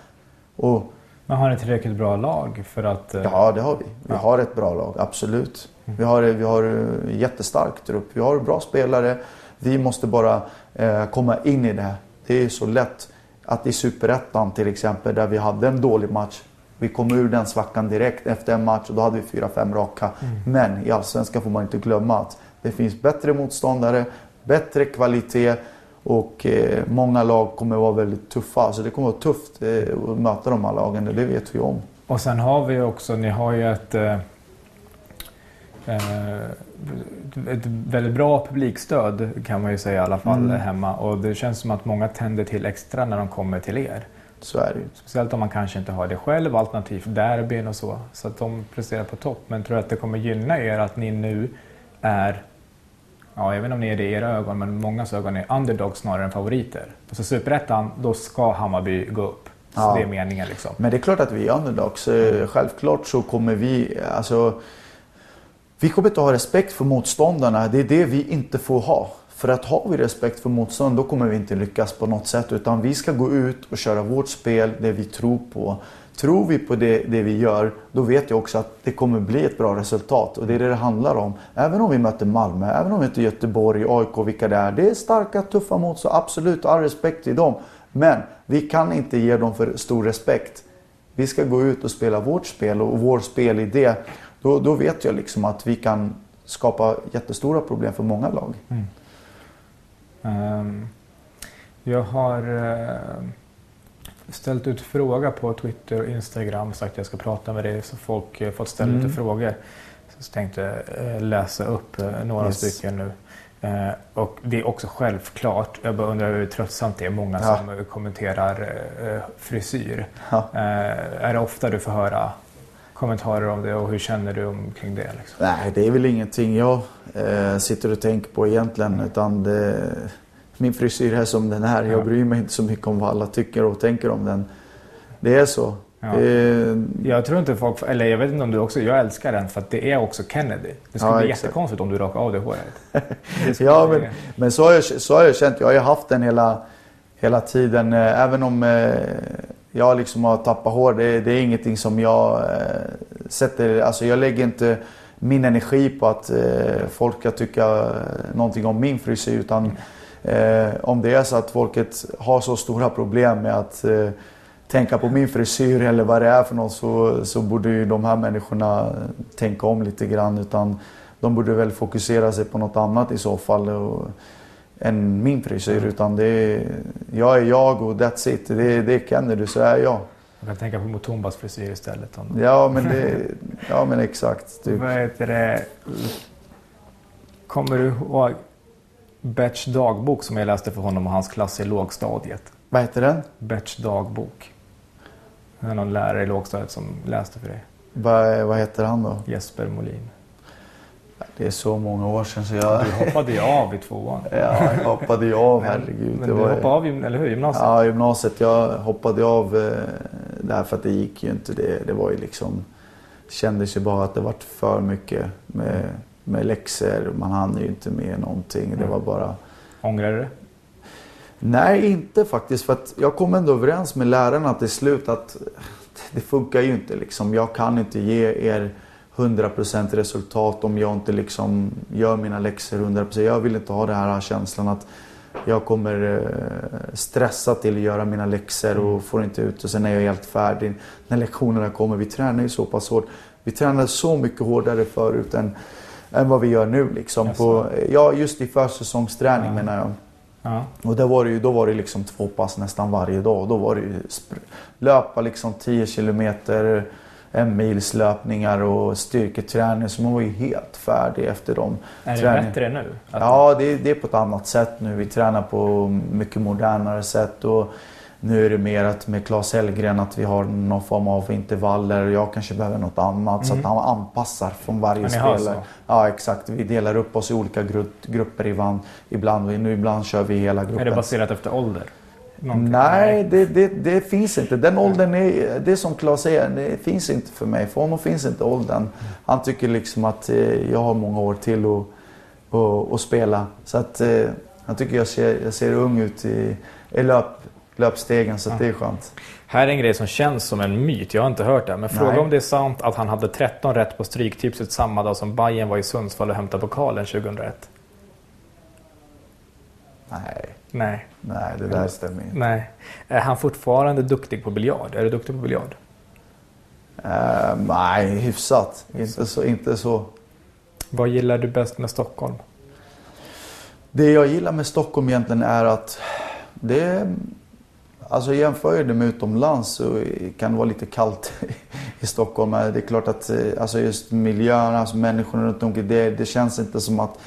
Och men har ni tillräckligt bra lag för att... Eh, ja, det har vi. Vi ja. har ett bra lag, absolut. Mm. Vi har, vi har eh, jättestark trupp. Vi har bra spelare. Vi måste bara eh, komma in i det. Det är så lätt att i Superettan till exempel, där vi hade en dålig match. Vi kom ur den svackan direkt efter en match och då hade vi fyra, fem raka. Mm. Men i Allsvenskan får man inte glömma att det finns bättre motståndare, bättre kvalitet och eh, många lag kommer vara väldigt tuffa. Alltså det kommer vara tufft eh, att möta de här lagen, det vet vi om. Och sen har vi också, ni har ju ett, eh, eh ett väldigt bra publikstöd kan man ju säga i alla fall mm. hemma. Och det känns som att många tänder till extra när de kommer till er. Så är det Speciellt om man kanske inte har det själv, alternativt derbyn och så. Så att de presterar på topp. Men tror du att det kommer gynna er att ni nu är ja, jag vet inte om ni är det i era ögon, men mångas ögon är underdog snarare än favoriter. Så superettan, då ska Hammarby gå upp. Så ja. det är meningen liksom. Men det är klart att vi är underdogs. Självklart så kommer vi, alltså, vi kommer inte ha respekt för motståndarna. Det är det vi inte får ha. För att har vi respekt för motstånd, då kommer vi inte lyckas på något sätt. Utan vi ska gå ut och köra vårt spel, det vi tror på. Tror vi på det, det vi gör, då vet jag också att det kommer bli ett bra resultat. Och det är det det handlar om. Även om vi möter Malmö, även om vi möter Göteborg, AIK, vilka det är. Det är starka, tuffa motstånd, absolut, all respekt till dem. Men vi kan inte ge dem för stor respekt. Vi ska gå ut och spela vårt spel och vår spelidé. Då, då vet jag liksom att vi kan skapa jättestora problem för många lag. Mm. Um, jag har... Uh ställt ut fråga på Twitter och Instagram sagt att jag ska prata med dig så folk eh, fått ställa mm. lite frågor. Så tänkte jag eh, läsa upp eh, några yes. stycken nu. och det är också självklart, jag bara undrar hur tröttsamt det är, många ja. som kommenterar frisyr. Ja. är det ofta du får höra kommentarer om det och hur känner du omkring det? Liksom? Nej, det är väl ingenting jag sitter och tänker på egentligen. Utan det, min frisyr är som den är. Jag bryr mig inte så mycket om vad alla tycker och tänker om den. Det är så. Ja. Det... Jag tror inte folk, eller jag vet inte om du också, jag älskar den för att det är också Kennedy. Det skulle ja, bli exakt. jättekonstigt om du rakar av det håret. Det ja, men, men så, har jag, så har jag känt. Jag har ju haft den hela, hela tiden. Eh, även om eh, jag liksom har tappat hår. Det, det är ingenting som jag eh, sätter, alltså jag lägger inte min energi på att folk ska tycka någonting om min frisyr. Utan Eh, om det är så att folket har så stora problem med att eh, tänka på min frisyr eller vad det är för något så, så borde ju de här människorna tänka om lite grann. Utan de borde väl fokusera sig på något annat i så fall och, än min frisyr. Mm. Utan det är, jag är jag och that's it. Det, det känner du, så är jag. Jag kan tänka på Mutumbas frisyr istället. Om... Ja, men det, ja men exakt. Typ. Vad heter det? Kommer du ihåg Berts dagbok som jag läste för honom och hans klass i lågstadiet. Vad heter den? Berts dagbok. Det är någon lärare i lågstadiet som läste för dig. Vad, vad heter han då? Jesper Molin. Det är så många år sedan så jag... Du hoppade ju av i tvåan. ja, jag hoppade ju av, herregud. Men Det du var- hoppade av, eller hur? Gymnasiet? Ja, gymnasiet. Jag hoppade av eh, därför att det gick ju inte. Det, det var ju liksom... Kändes ju bara att det vart för mycket med, med läxor. Man hann ju inte med någonting. Det var bara... Ångrar du det? Nej, inte faktiskt. För jag kom ändå överens med lärarna till slut att det funkar ju inte. Liksom. Jag kan inte ge er 100% resultat om jag inte liksom gör mina läxor 100%. Jag vill inte ha den här känslan att jag kommer eh, stressa till att göra mina läxor och får inte ut och sen är jag helt färdig när lektionerna kommer. Vi tränar ju så pass hårt. Vi tränade så mycket hårdare förut än, än vad vi gör nu. Liksom, på, ja, just i försäsongsträning Ja. menar jag. Ja. Och där var det ju, då var det liksom två pass nästan varje dag. Då var det ju löpa liksom 10 kilometer, en mils löpningar och styrketräning. Så man var ju helt färdig efter dem. Är det Träning. bättre nu? Att- Ja, det, det är på ett annat sätt nu. Vi tränar på mycket modernare sätt. Och nu är det mer att med Claes Hellgren att vi har någon form av intervaller. Jag kanske behöver något annat. Så att han anpassar från varje spelare. så? Ja, exakt. Vi delar upp oss i olika grupp, grupper ibland. ibland. Nu ibland kör vi hela gruppen. Är det baserat efter ålder? Någonting? Nej, det, det, det finns inte. Den åldern är, det är som Claes säger, det finns inte för mig. För honom finns inte åldern. Han tycker liksom att eh, jag har många år till att, att, att spela. Så att eh, jag tycker jag ser, jag ser ung ut i, i löp, löpstegen så att det är skönt. Här är en grej som känns som en myt. Jag har inte hört det. Men fråga Nej. om det är sant att han hade 13 rätt på Stryktipset samma dag som Bayern var i Sundsvall och hämtade pokalen 2001. Nej, Nej. nej det där stämmer inte. Nej. Är han fortfarande duktig på biljard? Är du duktig på biljard? Eh, nej, hyfsat. Inte så, inte så. Vad gillar du bäst med Stockholm? Det jag gillar med Stockholm egentligen är att det är, Alltså jämför jag det med utomlands så kan det vara lite kallt i Stockholm. Men Det är klart att eh, alltså just miljön, alltså människorna runt omkring. Det, det känns inte som att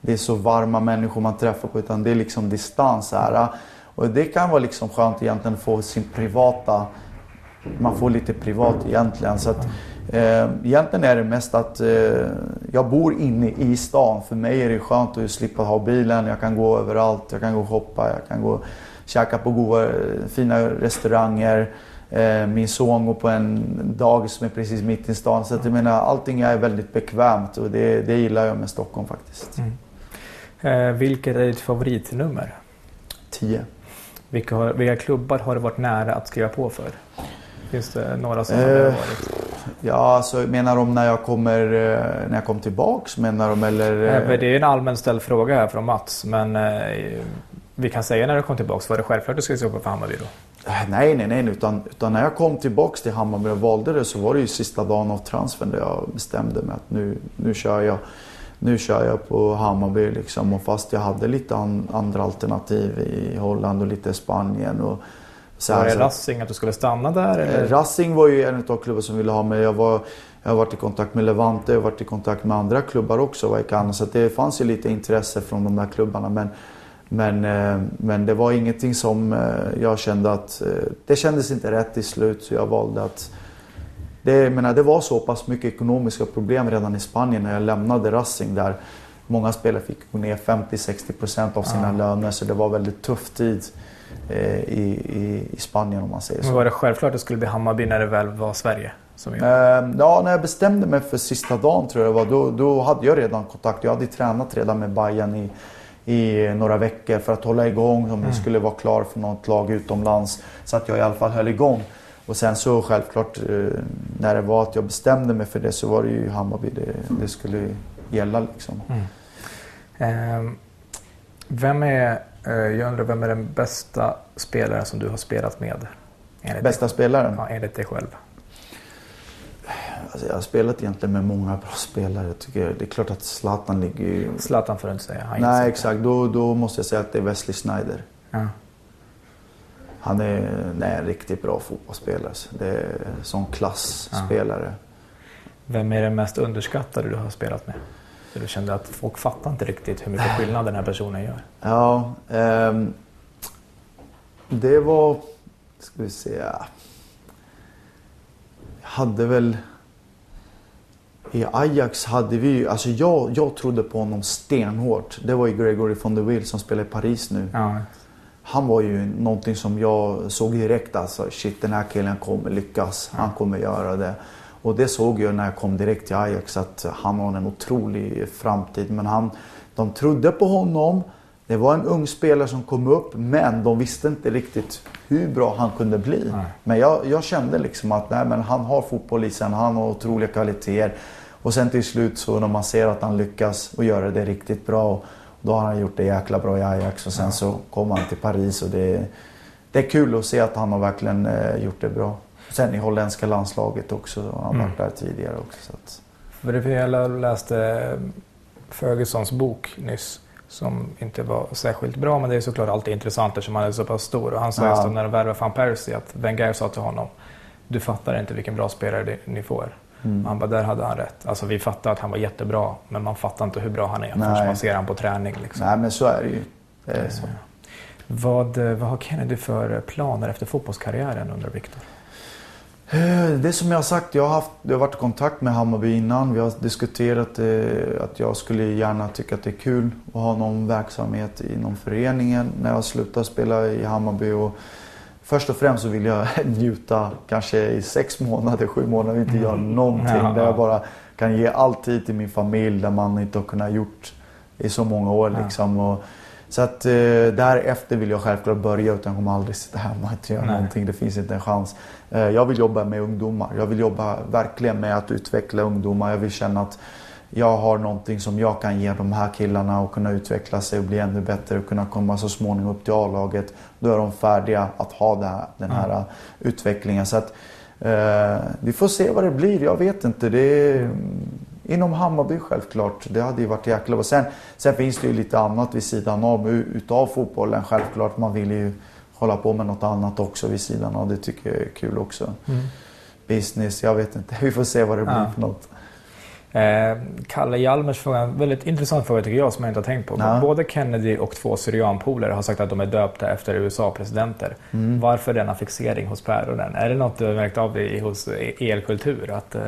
det är så varma människor man träffar på utan det är liksom distans här. Och det kan vara liksom skönt egentligen att få sin privata man får lite privat egentligen. Så att, eh, egentligen är det mest att eh, jag bor inne i stan. För mig är det skönt att slippa ha bilen. Jag kan gå överallt. Jag kan gå och shoppa. Jag kan gå och käka på goda, fina restauranger. Eh, min son går på en dagis som är precis mitt i stan. Så att jag menar, allting är väldigt bekvämt och det, det gillar jag med Stockholm faktiskt. Eh, vilket är ditt favoritnummer? 10. Vilka, har, vilka klubbar har du varit nära att skriva på för? Finns det några som har Eh, varit? Ja, alltså menar de när jag kommer, eh, när jag kommer tillbaks menar de eller? Eh, eh, Det är en allmän ställd fråga här från Mats. Men vi kan säga när du kom tillbaka. Var det självklart att du skulle på för Hammarby då? Eh, Nej, nej, nej. Utan, utan när jag kom tillbaks till Hammarby och valde det så var det ju sista dagen av transfern där jag bestämde mig att nu, nu, kör, jag, nu kör jag på Hammarby. Liksom. Och fast jag hade lite an, andra alternativ i Holland och lite Spanien. Och så Var det så- Rassing att du skulle stanna där? Eh, Eller? Racing var ju en av klubbarna som ville ha mig. Jag, var, jag har varit i kontakt med Levante, jag har varit i kontakt med andra klubbar också. Så det fanns ju lite intresse från de där klubbarna. Men, men, eh, men det var ingenting som eh, jag kände att... eh, Det kändes inte rätt till slut så jag valde att... Det, menar, det var så pass mycket ekonomiska problem redan i Spanien när jag lämnade Racing där. Många spelare fick gå ner 50-60% av sina löner så det var väldigt tuff tid i, i, i Spanien om man säger så. Men var det självklart att det skulle bli Hammarby när det väl var Sverige? Som gjorde? Eh, Ja, när jag bestämde mig för sista dagen tror jag det var, då, då hade jag redan kontakt. Jag hade tränat redan med Bayern i, i några veckor för att hålla igång om jag skulle vara klar för något lag utomlands. Så att jag i alla fall höll igång. Och sen så självklart eh, när det var att jag bestämde mig för det så var det ju Hammarby det, det skulle gälla liksom. Ehm, vem är, eh, jag undrar, vem är den bästa spelaren som du har spelat med? Enligt, Bästa spelaren? ja, enligt dig själv. Alltså, jag har spelat egentligen med många bra spelare. Jag tycker, det är klart att Zlatan ligger ju... Zlatan får du inte säga. Han Nej inser- exakt, då, då måste jag säga att det är Wesley Sneijder. Ja. Han är nej, en riktigt bra fotbollsspelare. Det är sån klassspelare. Vem är den mest underskattade du har spelat med? Så du kände att folk fattar inte riktigt hur mycket skillnad den här personen gör? Ja, ehm, det var... Ska vi se. Hade väl... I Ajax hade vi alltså jag, jag trodde på honom stenhårt. Det var ju Gregory von der Wiel som spelar i Paris nu. Ja. Han var ju någonting som jag såg direkt alltså. Shit den här killen kommer lyckas. Han kommer göra det. Och det såg jag när jag kom direkt till Ajax att han har en otrolig framtid. Men han, de trodde på honom. Det var en ung spelare som kom upp men de visste inte riktigt hur bra han kunde bli. Nej. Men jag, jag kände liksom att nej, men han har fotboll i sig, han har otroliga kvaliteter. Och sen till slut så när man ser att han lyckas och göra det riktigt bra. Då har han gjort det jäkla bra i Ajax och sen så kom han till Paris och det, det är kul att se att han har verkligen eh, gjort det bra. Sen i holländska landslaget också, han har Mm. varit där tidigare också. Så att, jag läste Fergusons bok nyss som inte var särskilt bra men det är såklart alltid intressant eftersom han är så pass stor. Och han sa Ja. just när de värvade van Persie att Wenger sa till honom Du fattar inte vilken bra spelare ni får. mm. Han bara, där hade han rätt. Alltså vi fattar att han var jättebra men man fattar inte hur bra han är Nej. förrän man ser han på träning. Liksom. Nej men så är det ju. Det är Eh, så. Vad, eh, vad har Kennedy för planer efter fotbollskarriären undrar Viktor? Eh, Det som jag har sagt, jag har, haft, jag har varit i kontakt med Hammarby innan. Vi har diskuterat eh, att jag skulle gärna tycka att det är kul att ha någon verksamhet inom föreningen när jag slutar spela i Hammarby. Och först och främst så vill jag njuta kanske i sex månader, sju månader, inte göra någonting. Ja, Där ja. jag bara kan ge all tid till min familj där man inte har kunnat gjort i så många år. Ja. Liksom. Och, så att eh, därefter vill jag självklart börja utan jag kommer aldrig sitta hemma och inte göra Nej. någonting. Det finns inte en chans. Eh, jag vill jobba med ungdomar. Jag vill jobba verkligen med att utveckla ungdomar. Jag vill känna att jag har någonting som jag kan ge de här killarna och kunna utveckla sig och bli ännu bättre och kunna komma så småningom upp till A-laget. Då är de färdiga att ha här, den här Mm. utvecklingen. Så att, eh, vi får se vad det blir. Jag vet inte. Det är, mm, inom Hammarby självklart. Det hade ju varit jäkla bra. Sen, sen finns det ju lite annat vid sidan av utav fotbollen. Självklart. Man vill ju hålla på med något annat också vid sidan av. Det tycker jag är kul också. Business, jag vet inte. Vi får se vad det blir Ja. för något. Eh, Kalle Hjalmers fråga, en väldigt intressant fråga tycker jag som jag inte har tänkt på. Ja. Både Kennedy och två syrianpolare har sagt att de är döpta efter USA-presidenter. Mm. Varför denna fixering hos päronen? Är det något du har märkt av i, hos elkultur? Att, eh,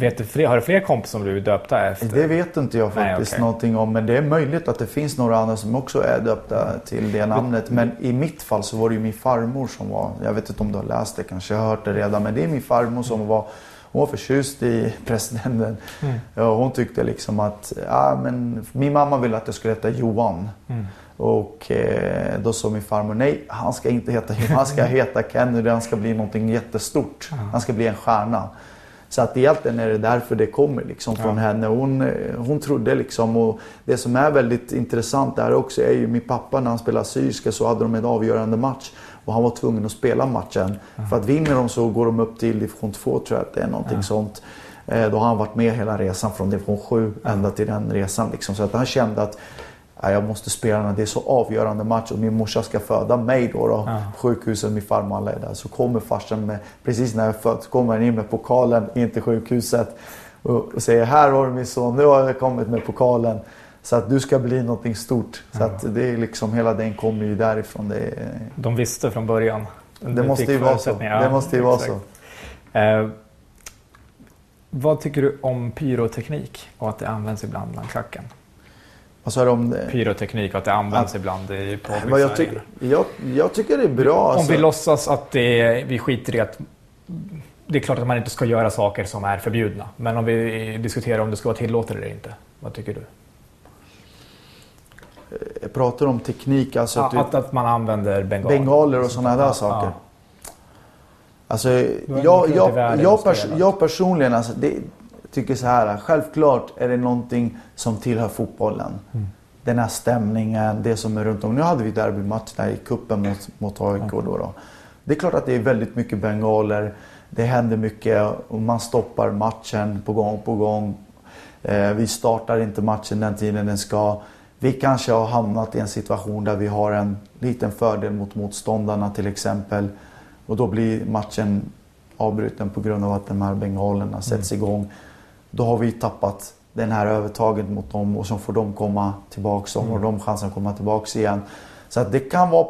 vet du, fler, har du fler kompisar som blivit döpta efter? Det vet inte jag Nej, faktiskt okej. någonting om. Men det är möjligt att det finns några andra som också är döpta till det namnet. Men i mitt fall så var det ju min farmor som var, jag vet inte om du har läst det kanske, jag har hört det redan. Men det är min farmor som var, hon var förtjust i presidenten. Mm. Ja, hon tyckte liksom att, ja men min mamma ville att jag skulle heta Johan. Mm. Och eh, då sa min farmor, nej han ska inte heta Johan, han ska heta Kennedy, han ska bli någonting jättestort. Han ska bli en stjärna. Så att egentligen är det därför det kommer liksom från Ja. henne. Hon, eh, hon trodde liksom och det som är väldigt intressant där också är ju min pappa när han spelade syriska så hade de en avgörande match. Och han var tvungen att spela matchen. För att vinner de så går de upp till division 2 tror jag att det är någonting Ja. sånt. Eh, Då har han varit med hela resan från division 7 ända till den resan. Liksom. Så att han kände att jag måste spela den. Det är så avgörande match och min morsa ska föda mig då. då Ja. sjukhuset, min farmor är där. Så kommer farsan med, precis när jag så kommer han in med pokalen in till sjukhuset. Och, och säger här har du min son, nu har jag kommit med pokalen. Så att du ska bli någonting stort. Så Ja. att det är liksom, hela den kommer ju därifrån. Det, är, De visste från början. det måste ju vara så. förutsättningar. Det Ja, måste ju vara så. Eh, vad tycker du om pyroteknik och att det används ibland bland klacken? Vad sa du om det? Pyroteknik och att det används ibland i Vad jag, arenor. jag, jag tycker det är bra. Om alltså. vi låtsas att det vi skiter i att det är klart att man inte ska göra saker som är förbjudna. Men om vi diskuterar om det ska vara tillåtet eller inte. Vad tycker du? Jag pratar om teknik, alltså Ja, att, du, att, att man använder bengaler. bengaler och sådana där saker. ja. Alltså, jag, jag, jag, pers- jag personligen alltså, det, tycker så här. Självklart är det någonting som tillhör fotbollen. Mm. Den här stämningen, det som är runt om. Nu hade vi derbymatch där i kuppen mot, mot AIK. Då, då. Det är klart att det är väldigt mycket bengaler. Det händer mycket och man stoppar matchen på gång på gång. Eh, vi startar inte matchen den tiden den ska. Vi kanske har hamnat i en situation där vi har en liten fördel mot motståndarna till exempel. Och då blir matchen avbruten på grund av att de här bengalerna sätts igång. Då har vi tappat den här övertaget mot dem och så får de komma tillbaks och mm. de chansen att komma tillbaks igen. Så att det kan vara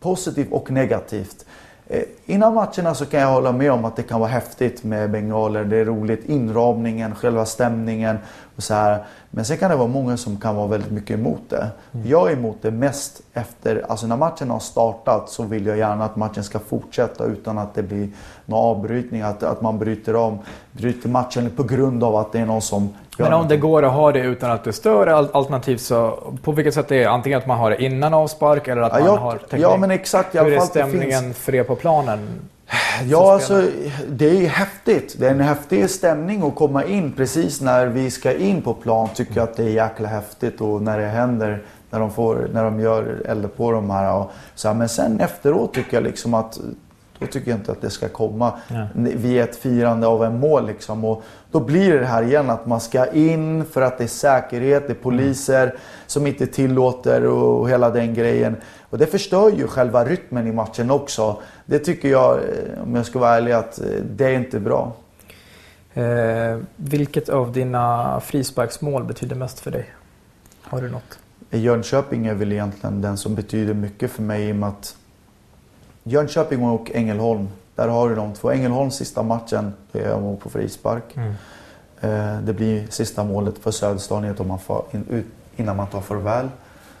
positivt och negativt. Eh, innan matcherna så kan jag hålla med om att det kan vara häftigt med bengaler. Det är roligt. Inramningen, själva stämningen och så här. Men sen kan det vara många som kan vara väldigt mycket emot det. Mm. Jag är emot det mest efter, alltså när matchen har startat så vill jag gärna att matchen ska fortsätta utan att det blir någon avbrytning. Att, att man bryter om, bryter matchen på grund av att det är någon som men om det går att ha det utan att det stör alternativt så på vilket sätt det är antingen att man har det innan avspark eller att ja, man jag, har teknik? Ja men exakt. Hur är stämningen finns... för er på planen? Ja, alltså, det är häftigt. Det är en häftig stämning att komma in precis när vi ska in på plan. Tycker jag att det är jäkla häftigt och när det händer, när de, får, när de gör eld på de här. Och så här. Men sen efteråt tycker jag liksom att då tycker jag inte att det ska komma ja. vid ett firande av en mål. Liksom. Och då blir det här igen att man ska in för att det är säkerhet, det är poliser mm. som inte tillåter och hela den grejen. Och det förstör ju själva rytmen i matchen också. Det tycker jag, eh, om jag ska vara ärlig, att eh, det är inte bra. Eh, vilket av dina frisparksmål betyder mest för dig? Har du något? Jönköping är väl egentligen den som betyder mycket för mig i och med att Jönköping och Ängelholm. Där har du de två. Ängelholm sista matchen, då är jag på frispark. Mm. Eh, det blir sista målet för Söderstadion innan man tar farväl.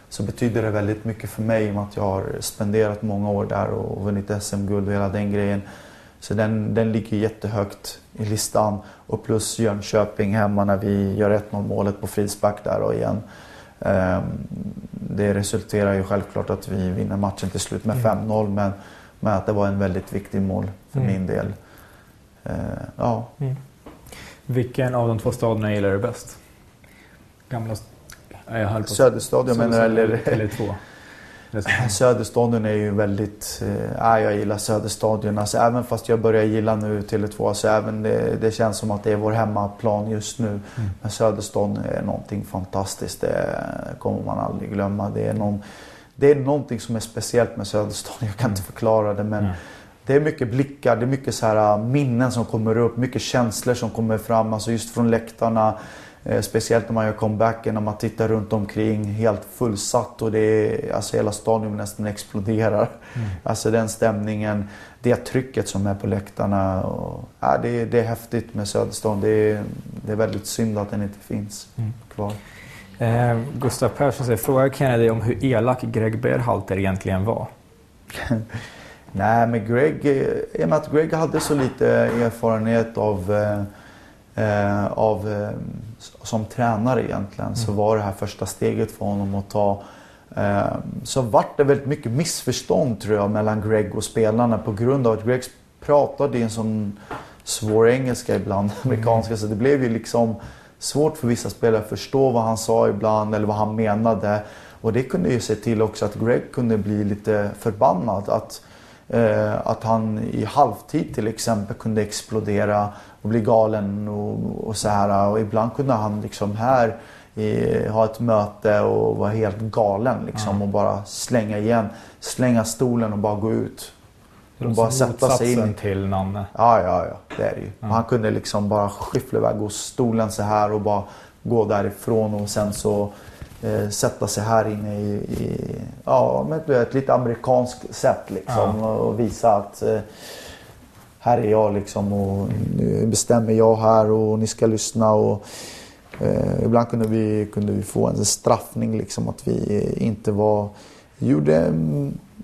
Så betyder det väldigt mycket för mig i och med att jag har spenderat många år där och vunnit SM-guld och hela den grejen. Så den, den ligger jättehögt i listan. Och plus Jönköping hemma när vi gör 1-0 målet på frispark där och igen. Ehm, det resulterar ju självklart att vi vinner matchen till slut med 5-0 mm. men, men att det var en väldigt viktig mål för mm. min del. Ehm, ja. Mm. Vilken av de två staderna gillar du bäst? Gamla... Jag Söderstadion menar eller? Eller två? Söderstadion är ju väldigt... Äh, jag gillar Söderstadion. Alltså, även fast jag börjar gilla nu Tele2 så även det, det känns som att det är vår hemmaplan just nu. Mm. Men Söderstadion är någonting fantastiskt. Det kommer man aldrig glömma. Det är, någon, det är någonting som är speciellt med Söderstadion. Jag kan inte mm. förklara det men mm. Det är mycket blickar, det är mycket så här minnen som kommer upp, mycket känslor som kommer fram. Alltså just från läktarna. Eh, speciellt när man gör comebacken, när man tittar runt omkring helt fullsatt och det är, alltså hela stadion nästan exploderar. Mm. Alltså den stämningen, det trycket som är på läktarna. Och, ja, det, det är häftigt med Söderstaden. Det är, det är väldigt synd att den inte finns mm. kvar. Eh, Gustav Persson säger, fråga Kennedy om hur elak Greg Berhalter egentligen var. Nej, men Greg, eh, i och med att Greg hade så lite erfarenhet av eh, eh, av, som tränare egentligen mm. så var det här första steget för honom att ta. Eh, så vart det väldigt mycket missförstånd tror jag mellan Greg och spelarna på grund av att Greg pratade i en sån svår engelska ibland, mm. amerikanska, så det blev ju liksom svårt för vissa spelare att förstå vad han sa ibland eller vad han menade. Och det kunde ju se till också att Greg kunde bli lite förbannad. Att, att han i halvtid till exempel kunde explodera och bli galen och, och så här. Och ibland kunde han liksom här i, ha ett möte och vara helt galen liksom mm. och bara slänga igen. Slänga stolen och bara gå ut. Och bara sätta sig in. till Nanne. Ja, ja, ja. Det är det ju. Mm. Han kunde liksom bara skyffla iväg och stolen så här och bara gå därifrån och sen så eh, sätta sig här inne i, i ja, med ett lite amerikanskt sätt liksom mm. och visa att eh, här är jag liksom och nu bestämmer jag här och ni ska lyssna. Och, eh, ibland kunde vi, kunde vi få en straffning liksom att vi inte var, gjorde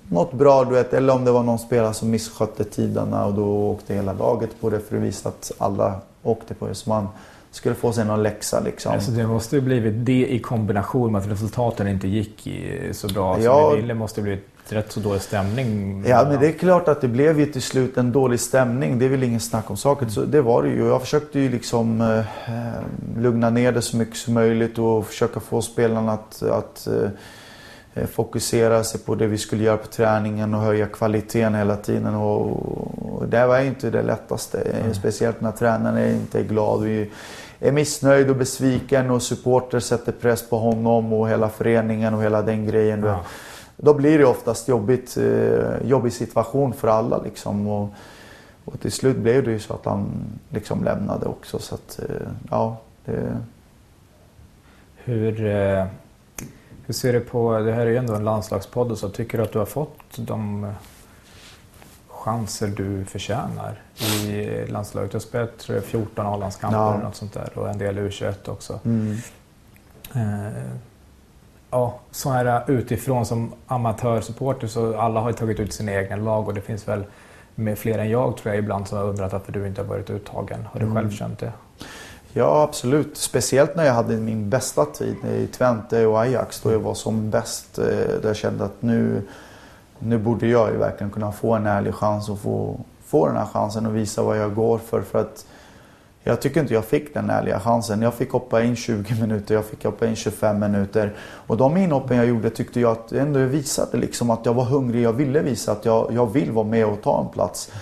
något bra du vet. Eller om det var någon spelare som misskötte tiderna och då åkte hela laget på det för att visa att alla åkte på det. Så man skulle få sig någon läxa liksom. Alltså det måste ju blivit det i kombination med att resultaten inte gick så bra som ja, vi ville. måste det blivit rätt så dålig stämning. Ja, men det är klart att det blev ju till slut en dålig stämning. Det är väl ingen snack om saken. Så det var det ju. Jag försökte ju liksom eh, lugna ner det så mycket som möjligt och försöka få spelarna att, att eh, fokusera sig på det vi skulle göra på träningen och höja kvaliteten hela tiden. Och, och det var inte det lättaste. Mm. Speciellt när tränaren inte är glad. Vi är missnöjd och besviken och supporter sätter press på honom och hela föreningen och hela den grejen. Ja då blir det oftast jobbigt, eh, jobbig situation för alla. Liksom. Och, och till slut blev det ju så att han liksom lämnade också. Så att, eh, ja, det, Hur, eh, hur ser du på, det här är ju ändå en landslagspodd, så tycker du att du har fått de chanser du förtjänar i landslaget? Du har spelat 14 A-landskamper ja. och något sånt där och en del U21 också. Mm. Eh, ja, så här utifrån som amatörsupporter så alla har tagit ut sina egna lag och det finns väl med fler än jag tror jag ibland som har undrat varför du inte har varit uttagen. Har du mm. själv känt det? Ja absolut. Speciellt när jag hade min bästa tid i Twente och Ajax då jag var som bäst. Eh, där jag kände att nu, nu borde jag ju verkligen kunna få en ärlig chans och få, få den här chansen och visa vad jag går för. för att jag tycker inte jag fick den ärliga chansen. Jag fick hoppa in 20 minuter, jag fick hoppa in 25 minuter. Och de inhoppen jag gjorde tyckte jag att ändå visade liksom att jag var hungrig. Jag ville visa att jag, jag vill vara med och ta en plats.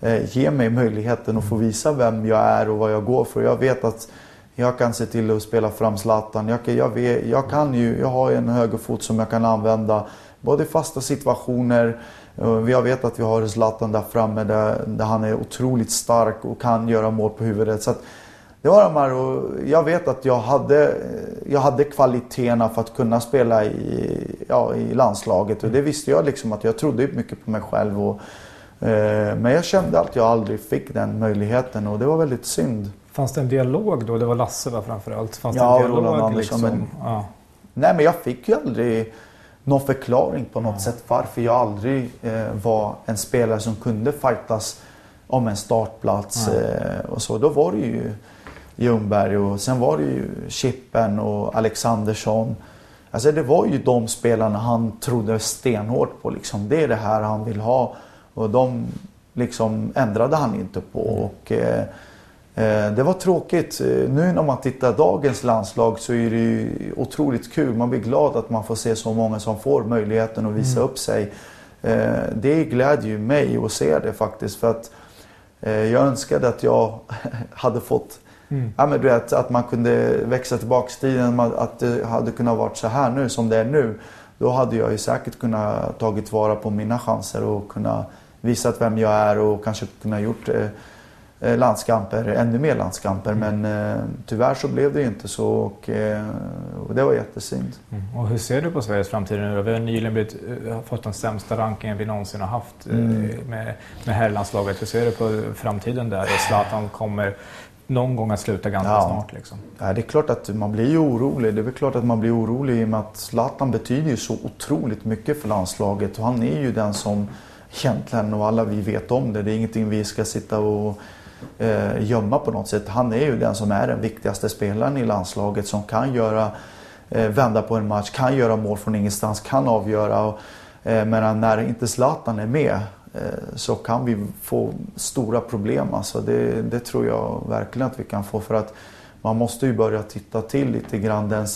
Eh, ge mig möjligheten att få visa vem jag är och vad jag går för. Jag vet att jag kan se till att spela fram Zlatan. Jag, jag, vet, jag, kan ju, jag har en högerfot som jag kan använda både fasta situationer jag vet att vi har Zlatan där framme där, där, han är otroligt stark och kan göra mål på huvudet. Så det var och jag vet att jag hade, jag hade kvaliteterna för att kunna spela i, ja, i landslaget. Och det visste jag liksom att jag trodde mycket på mig själv. Och, eh, men jag kände att jag aldrig fick den möjligheten och det var väldigt synd. Fanns det en dialog då? Det var Lasse va, framförallt? Fanns ja, det en dialog? Roland Andersson. Liksom? Men, ja. Nej men jag fick ju aldrig någon förklaring på något sätt varför jag aldrig eh, var en spelare som kunde fightas om en startplats. Eh, och så. Då var det ju Ljungberg och sen var det ju Chippen och Alexandersson. Alltså det var ju de spelarna han trodde stenhårt på. Liksom. Det är det här han vill ha. Och de liksom ändrade han inte på. Mm. Och, eh, Eh, det var tråkigt. Eh, nu när man tittar dagens landslag så är det ju otroligt kul. Man blir glad att man får se så många som får möjligheten att visa mm. upp sig. Eh, det glädjer ju mig att se det faktiskt. För att jag önskade att jag hade fått Mm. Ja, men du vet, att man kunde växa tillbaka tiden, att det hade kunnat vara så här nu som det är nu. Då hade jag ju säkert kunnat tagit vara på mina chanser och kunnat visa vem jag är och kanske kunnat gjort Eh, landskamper, ännu mer landskamper. Mm. Men eh, tyvärr så blev det inte så och, eh, och det var jättesynd. Mm. Och hur ser du på Sveriges framtid nu Vi har nyligen blivit, fått den sämsta rankingen vi någonsin har haft mm. med, med herrlandslaget. Hur ser du på framtiden där? Zlatan kommer någon gång att sluta ganska ja. snart. Liksom. Ja, det är klart att man blir orolig. Det är väl klart att man blir orolig i och med att Zlatan betyder ju så otroligt mycket för landslaget. Och han är ju den som egentligen, och alla vi vet om det, det är ingenting vi ska sitta och eh, gömma på något sätt. Han är ju den som är den viktigaste spelaren i landslaget som kan göra, eh, vända på en match, kan göra mål från ingenstans, kan avgöra. Och, eh, men när inte Zlatan är med eh, så kan vi få stora problem. Alltså det, det tror jag verkligen att vi kan få. för att man måste ju börja titta till lite grann den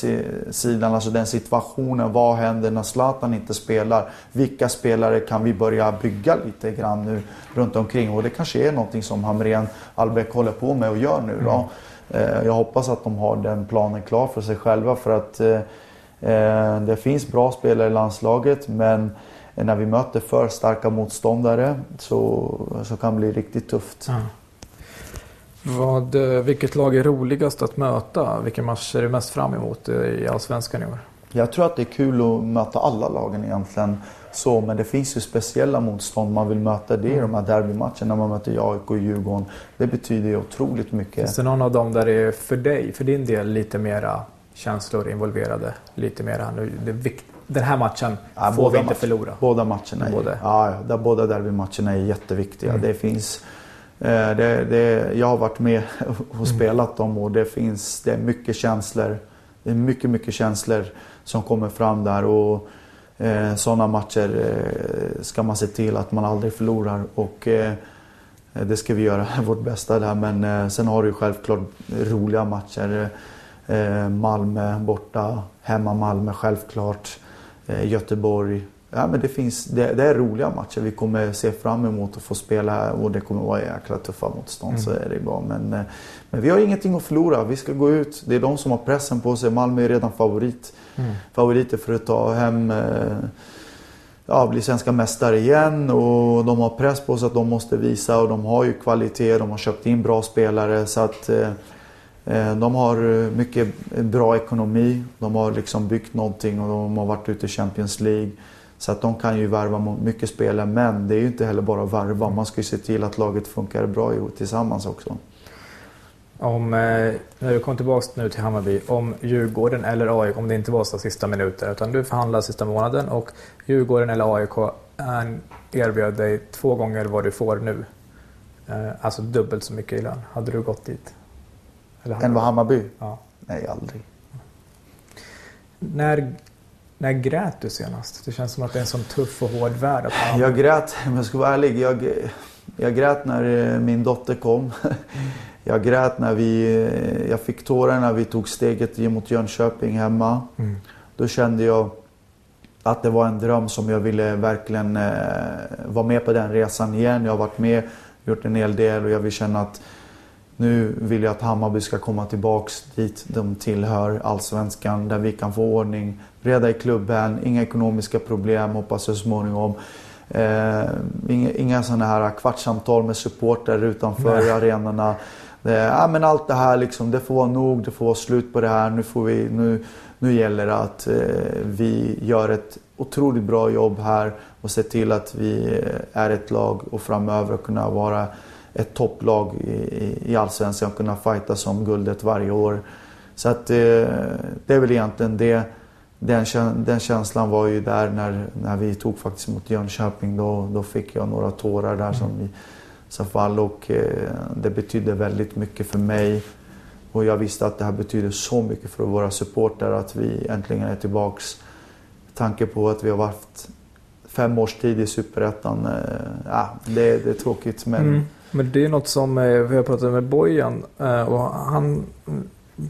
sidan, alltså den situationen. Vad händer när Zlatan inte spelar? Vilka spelare kan vi börja bygga lite grann nu runt omkring? Och det kanske är någonting som Hamrén Albeck håller på med och gör nu då. Mm. Jag hoppas att de har den planen klar för sig själva för att eh, eh, det finns bra spelare i landslaget men när vi möter för starka motståndare så, så kan det bli riktigt tufft. Mm. Vad, eh, vilket lag är roligast att möta? Vilken match ser du mest fram emot i Allsvenskan i år? Jag tror att det är kul att möta alla lagen egentligen. Så, men det finns ju speciella motstånd man vill möta. Det är mm. de här derbymatcherna man möter AIK och Djurgården. Det betyder ju otroligt mycket. Finns det någon av dem där det är för dig, för din del, lite mera känslor involverade? Lite mera, nu, det, den här matchen ja, får vi inte match, förlora. Båda matcherna. Är, båda. Ja, ja, båda derbymatcherna är jätteviktiga. Mm. Det finns det, det, jag har varit med och mm. spelat dem och det finns det är mycket känslor. Det är mycket, mycket känslor som kommer fram där. Och eh, Sådana matcher eh, ska man se till att man aldrig förlorar. Och eh, det ska vi göra vårt bästa där. Men eh, sen har du självklart roliga matcher. Eh, Malmö borta, hemma Malmö självklart. Göteborg, ja, men det, finns, det, det, är roliga matcher. Vi kommer se fram emot att få spela och det kommer vara jäkla tuffa motstånd. Mm. Så är det bra. Men, eh, men vi har ingenting att förlora. Vi ska gå ut. Det är de som har pressen på sig. Malmö är redan favorit. Mm. Favoriter för att ta hem eh, ja, bli svenska mästare igen och de har press på sig att de måste visa och de har ju kvalitet, de har köpt in bra spelare så att Eh, de har mycket bra ekonomi. De har liksom byggt någonting och de har varit ute i Champions League. Så att de kan ju värva mycket spelare men det är ju inte heller bara att värva. Man ska ju se till att laget funkar bra tillsammans också. Om, eh, när du kom tillbaka nu till Hammarby, om Djurgården eller AIK, om det inte var så sista minuter, utan du förhandlade sista månaden och Djurgården eller AIK erbjöd dig två gånger vad du får nu. Eh, alltså dubbelt så mycket i lön. Hade du gått dit? Än vad Hammarby? Ja. Nej, aldrig. När, när grät du senast? Det känns som att det är en sån tuff och hård värld. Att jag grät, om jag ska vara ärlig. Jag, jag grät när eh, min dotter kom. Jag grät när vi, eh, jag fick tårar när vi tog steget mot Jönköping hemma. Mm. Då kände jag att det var en dröm som jag ville verkligen eh, vara med på den resan igen. Jag har varit med, gjort en hel del och jag vill känna att nu vill jag att Hammarby ska komma tillbaks dit de tillhör, Allsvenskan, där vi kan få ordning, reda i klubben, inga ekonomiska problem hoppas jag småningom. Eh, inga, inga sådana här kvartssamtal med supporter utanför Nej. arenorna. Det, ja, men allt det här liksom, det får vara nog, det får vara slut på det här. Nu, får vi, nu, nu gäller det att eh, vi gör ett otroligt bra jobb här och ser till att vi eh, är ett lag och framöver kunna vara ett topplag i, i Allsvenskan och kunna fighta om guldet varje år. Så att eh, det är väl egentligen det. Den, den känslan var ju där när, när vi tog faktiskt mot Jönköping. Då, då fick jag några tårar där som vi fall och eh, det betydde väldigt mycket för mig. Och jag visste att det här betyder så mycket för våra supportrar att vi äntligen är tillbaks. Tanke på att vi har varit fem års tid i Superettan. Eh, ja, det, det, är tråkigt men... Mm. Men det är något som eh, vi har pratat med Bojan och han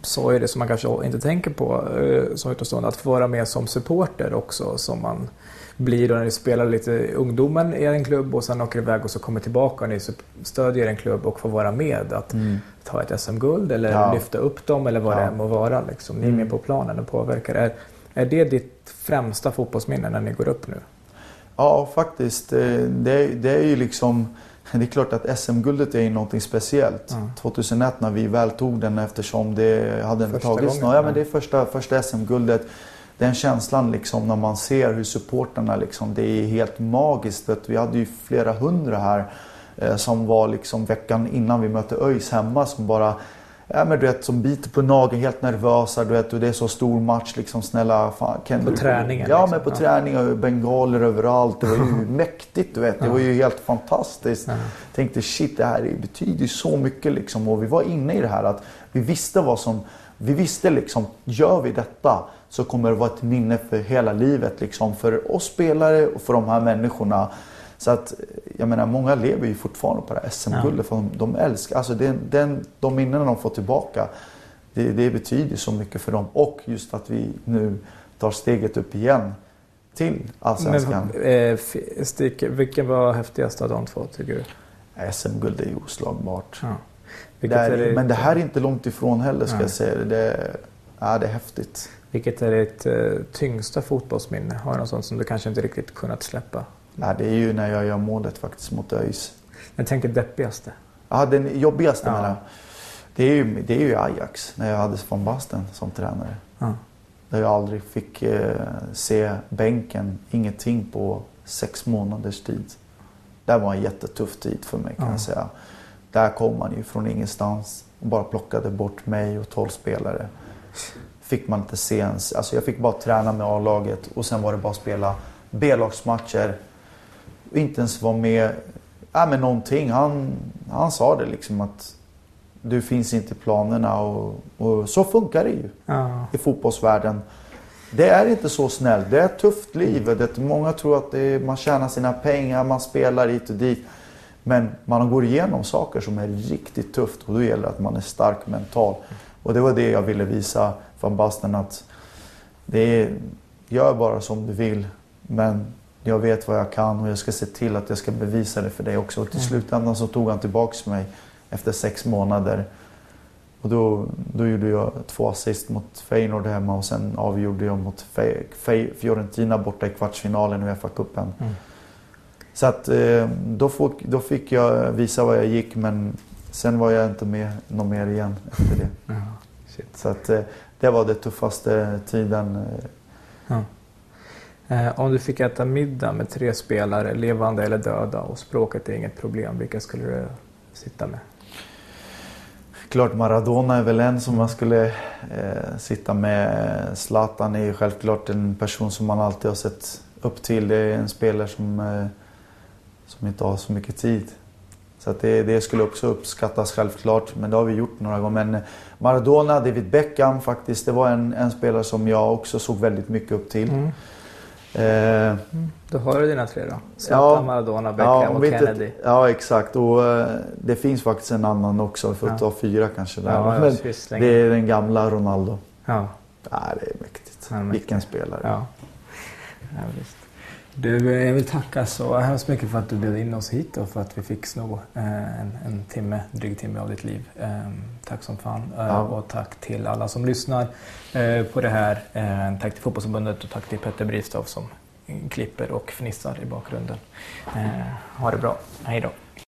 sa ju det som man kanske inte tänker på som utomstående. Att få vara med som supporter också. Som man blir då när ni spelar lite ungdomen i en klubb och sen åker iväg och så kommer tillbaka och ni stödjer en klubb och får vara med. Att mm. ta ett SM-guld eller ja. lyfta upp dem eller vad ja. det må vara. Liksom. Ni är med mm. på planen och påverkar. Är, är det ditt främsta fotbollsminne när ni går upp nu? Ja, faktiskt. Det, det är ju liksom... Det är klart att SM-guldet är någonting speciellt. Mm. 2001 när vi väl tog den eftersom det hade inte tagits något. Ja, men det är första, första SM-guldet den känslan liksom när man ser hur supporterna liksom, det är helt magiskt. Vet, vi hade ju flera hundra här eh, som var liksom veckan innan vi mötte ÖIS hemma som bara Ja, men du vet, som biter på nageln, helt nervösa. Du vet, och det är så stor match. Liksom, snälla, fan, kan på du... träningen? Ja, liksom. men på ja. träning och bengaler överallt. Det var ju mäktigt. Du vet. Det var ju helt fantastiskt. Ja. Tänkte shit, det här betyder ju så mycket. Liksom. Och vi var inne i det här att vi visste vad som... Vi visste liksom, gör vi detta så kommer det vara ett minne för hela livet. Liksom, för oss spelare och för de här människorna. Så att, jag menar, många lever ju fortfarande på det här SM-guldet. Ja. För de, de älskar, alltså den, den, de minnen de får tillbaka. Det, det betyder så mycket för dem. Och just att vi nu tar steget upp igen till Allsvenskan. Men, eh, Stig, vilken var häftigast av de två tycker du? SM-guld är ju oslagbart. Ja. Där, det... Men det här är inte långt ifrån heller ska ja. jag säga. Det, ja, det är häftigt. Vilket är ditt eh, tyngsta fotbollsminne? Har du något sånt som du kanske inte riktigt kunnat släppa? Nej, det är ju när jag gör målet faktiskt mot ÖIS. Jag tänker deppigaste? Ja, den jobbigaste ja. menar jag. Det är, ju, det är ju Ajax, när jag hade von Basten som tränare. Ja. Där jag aldrig fick eh, se bänken, ingenting på sex månaders tid. Det var en jättetuff tid för mig kan ja. jag säga. Där kom man ju från ingenstans och bara plockade bort mig och tolv spelare fick man inte se ens. Alltså jag fick bara träna med A-laget och sen var det bara att spela B-lagsmatcher. Inte ens vara med ja, med någonting. Han, han sa det liksom att du finns inte i planerna och, och så funkar det ju ja. i fotbollsvärlden. Det är inte så snällt. Det är ett tufft liv. Det, många tror att är, man tjänar sina pengar, man spelar hit och dit. Men man går igenom saker som är riktigt tufft och då gäller det att man är stark mentalt. Och det var det jag ville visa van Basten att det är, gör bara som du vill. Men jag vet vad jag kan och jag ska se till att jag ska bevisa det för dig också. Och till mm. slutändan så tog han tillbaks mig efter sex månader. Och då, då gjorde jag två assist mot Feyenoord hemma och sen avgjorde jag mot Fiorentina borta i kvartsfinalen i Uefa-cupen. Mm. Så att eh, då, fick, då fick jag visa vad jag gick men sen var jag inte med någon mer igen efter det. Shit. Så att, eh, det var den tuffaste tiden. eh. Eh, om du fick äta middag med tre spelare, levande eller döda, och språket är inget problem, vilka skulle du sitta med? Klart Maradona är väl en som man skulle eh, sitta med. Zlatan är ju självklart en person som man alltid har sett upp till. Det är en spelare som, eh, som inte har så mycket tid. Så att det, det skulle också uppskattas självklart, men det har vi gjort några gånger. Men Maradona, David Beckham faktiskt, det var en, en spelare som jag också såg väldigt mycket upp till. Mm. Eh, Då har du dina tre då. Zlatan, Ja. Maradona, Beckham och vi inte- Kennedy. Ja, exakt. Och eh, det finns faktiskt en annan också. För att Ja. ta fyra kanske. Där. Ja, Men det är den gamla Ronaldo. Ja, Nej, det är mäktigt. Vilken spelare. ja. Du, jag vill tacka så hemskt mycket för att du bjöd in oss hit och för att vi fick sno eh, en, en timme, dryg timme av ditt liv. Eh, tack som fan. Eh, Ja. Och tack till alla som lyssnar eh, på det här. Eh, tack till Fotbollförbundet och tack till Petter Bristav som klipper och fnissar i bakgrunden. Eh, ha det bra. Hej då.